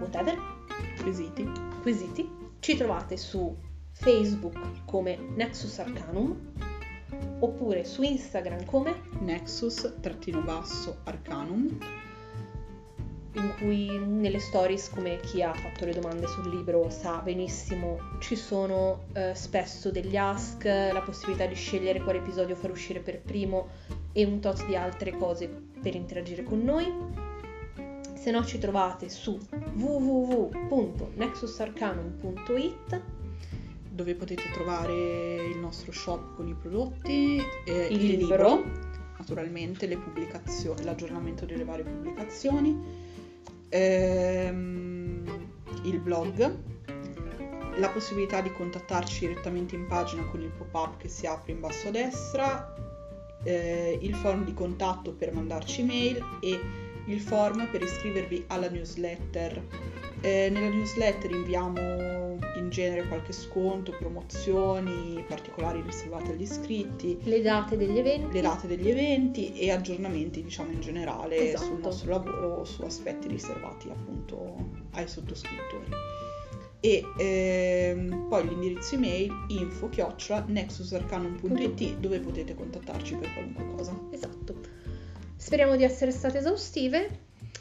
whatever, quesiti. quesiti, ci trovate su Facebook come Nexus Arcanum oppure su Instagram come Nexus trattino basso Arcanum. in cui nelle stories, come chi ha fatto le domande sul libro sa benissimo, ci sono eh, spesso degli ask, la possibilità di scegliere quale episodio far uscire per primo e un tot di altre cose per interagire con noi. Se no ci trovate su www.nexusarcanum.it dove potete trovare il nostro shop con i prodotti, eh, Il il, libro. libro, naturalmente le pubblicazioni, l'aggiornamento delle varie pubblicazioni, ehm, il blog, la possibilità di contattarci direttamente in pagina con il pop-up che si apre in basso a destra, eh, il form di contatto per mandarci mail e il form per iscrivervi alla newsletter. Eh, nella newsletter inviamo in genere qualche sconto, promozioni, particolari riservate agli iscritti, le date degli eventi. le date degli eventi e aggiornamenti diciamo in generale Esatto. sul nostro lavoro o su aspetti riservati appunto ai sottoscrittori. E ehm, poi l'indirizzo email info chiocciola nexusarcanum.it dove potete contattarci per qualunque cosa. Esatto. Speriamo di essere state esaustive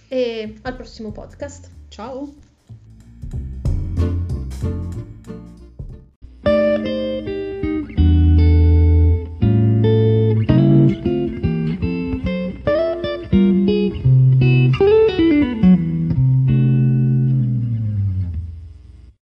e al prossimo podcast. Ciao!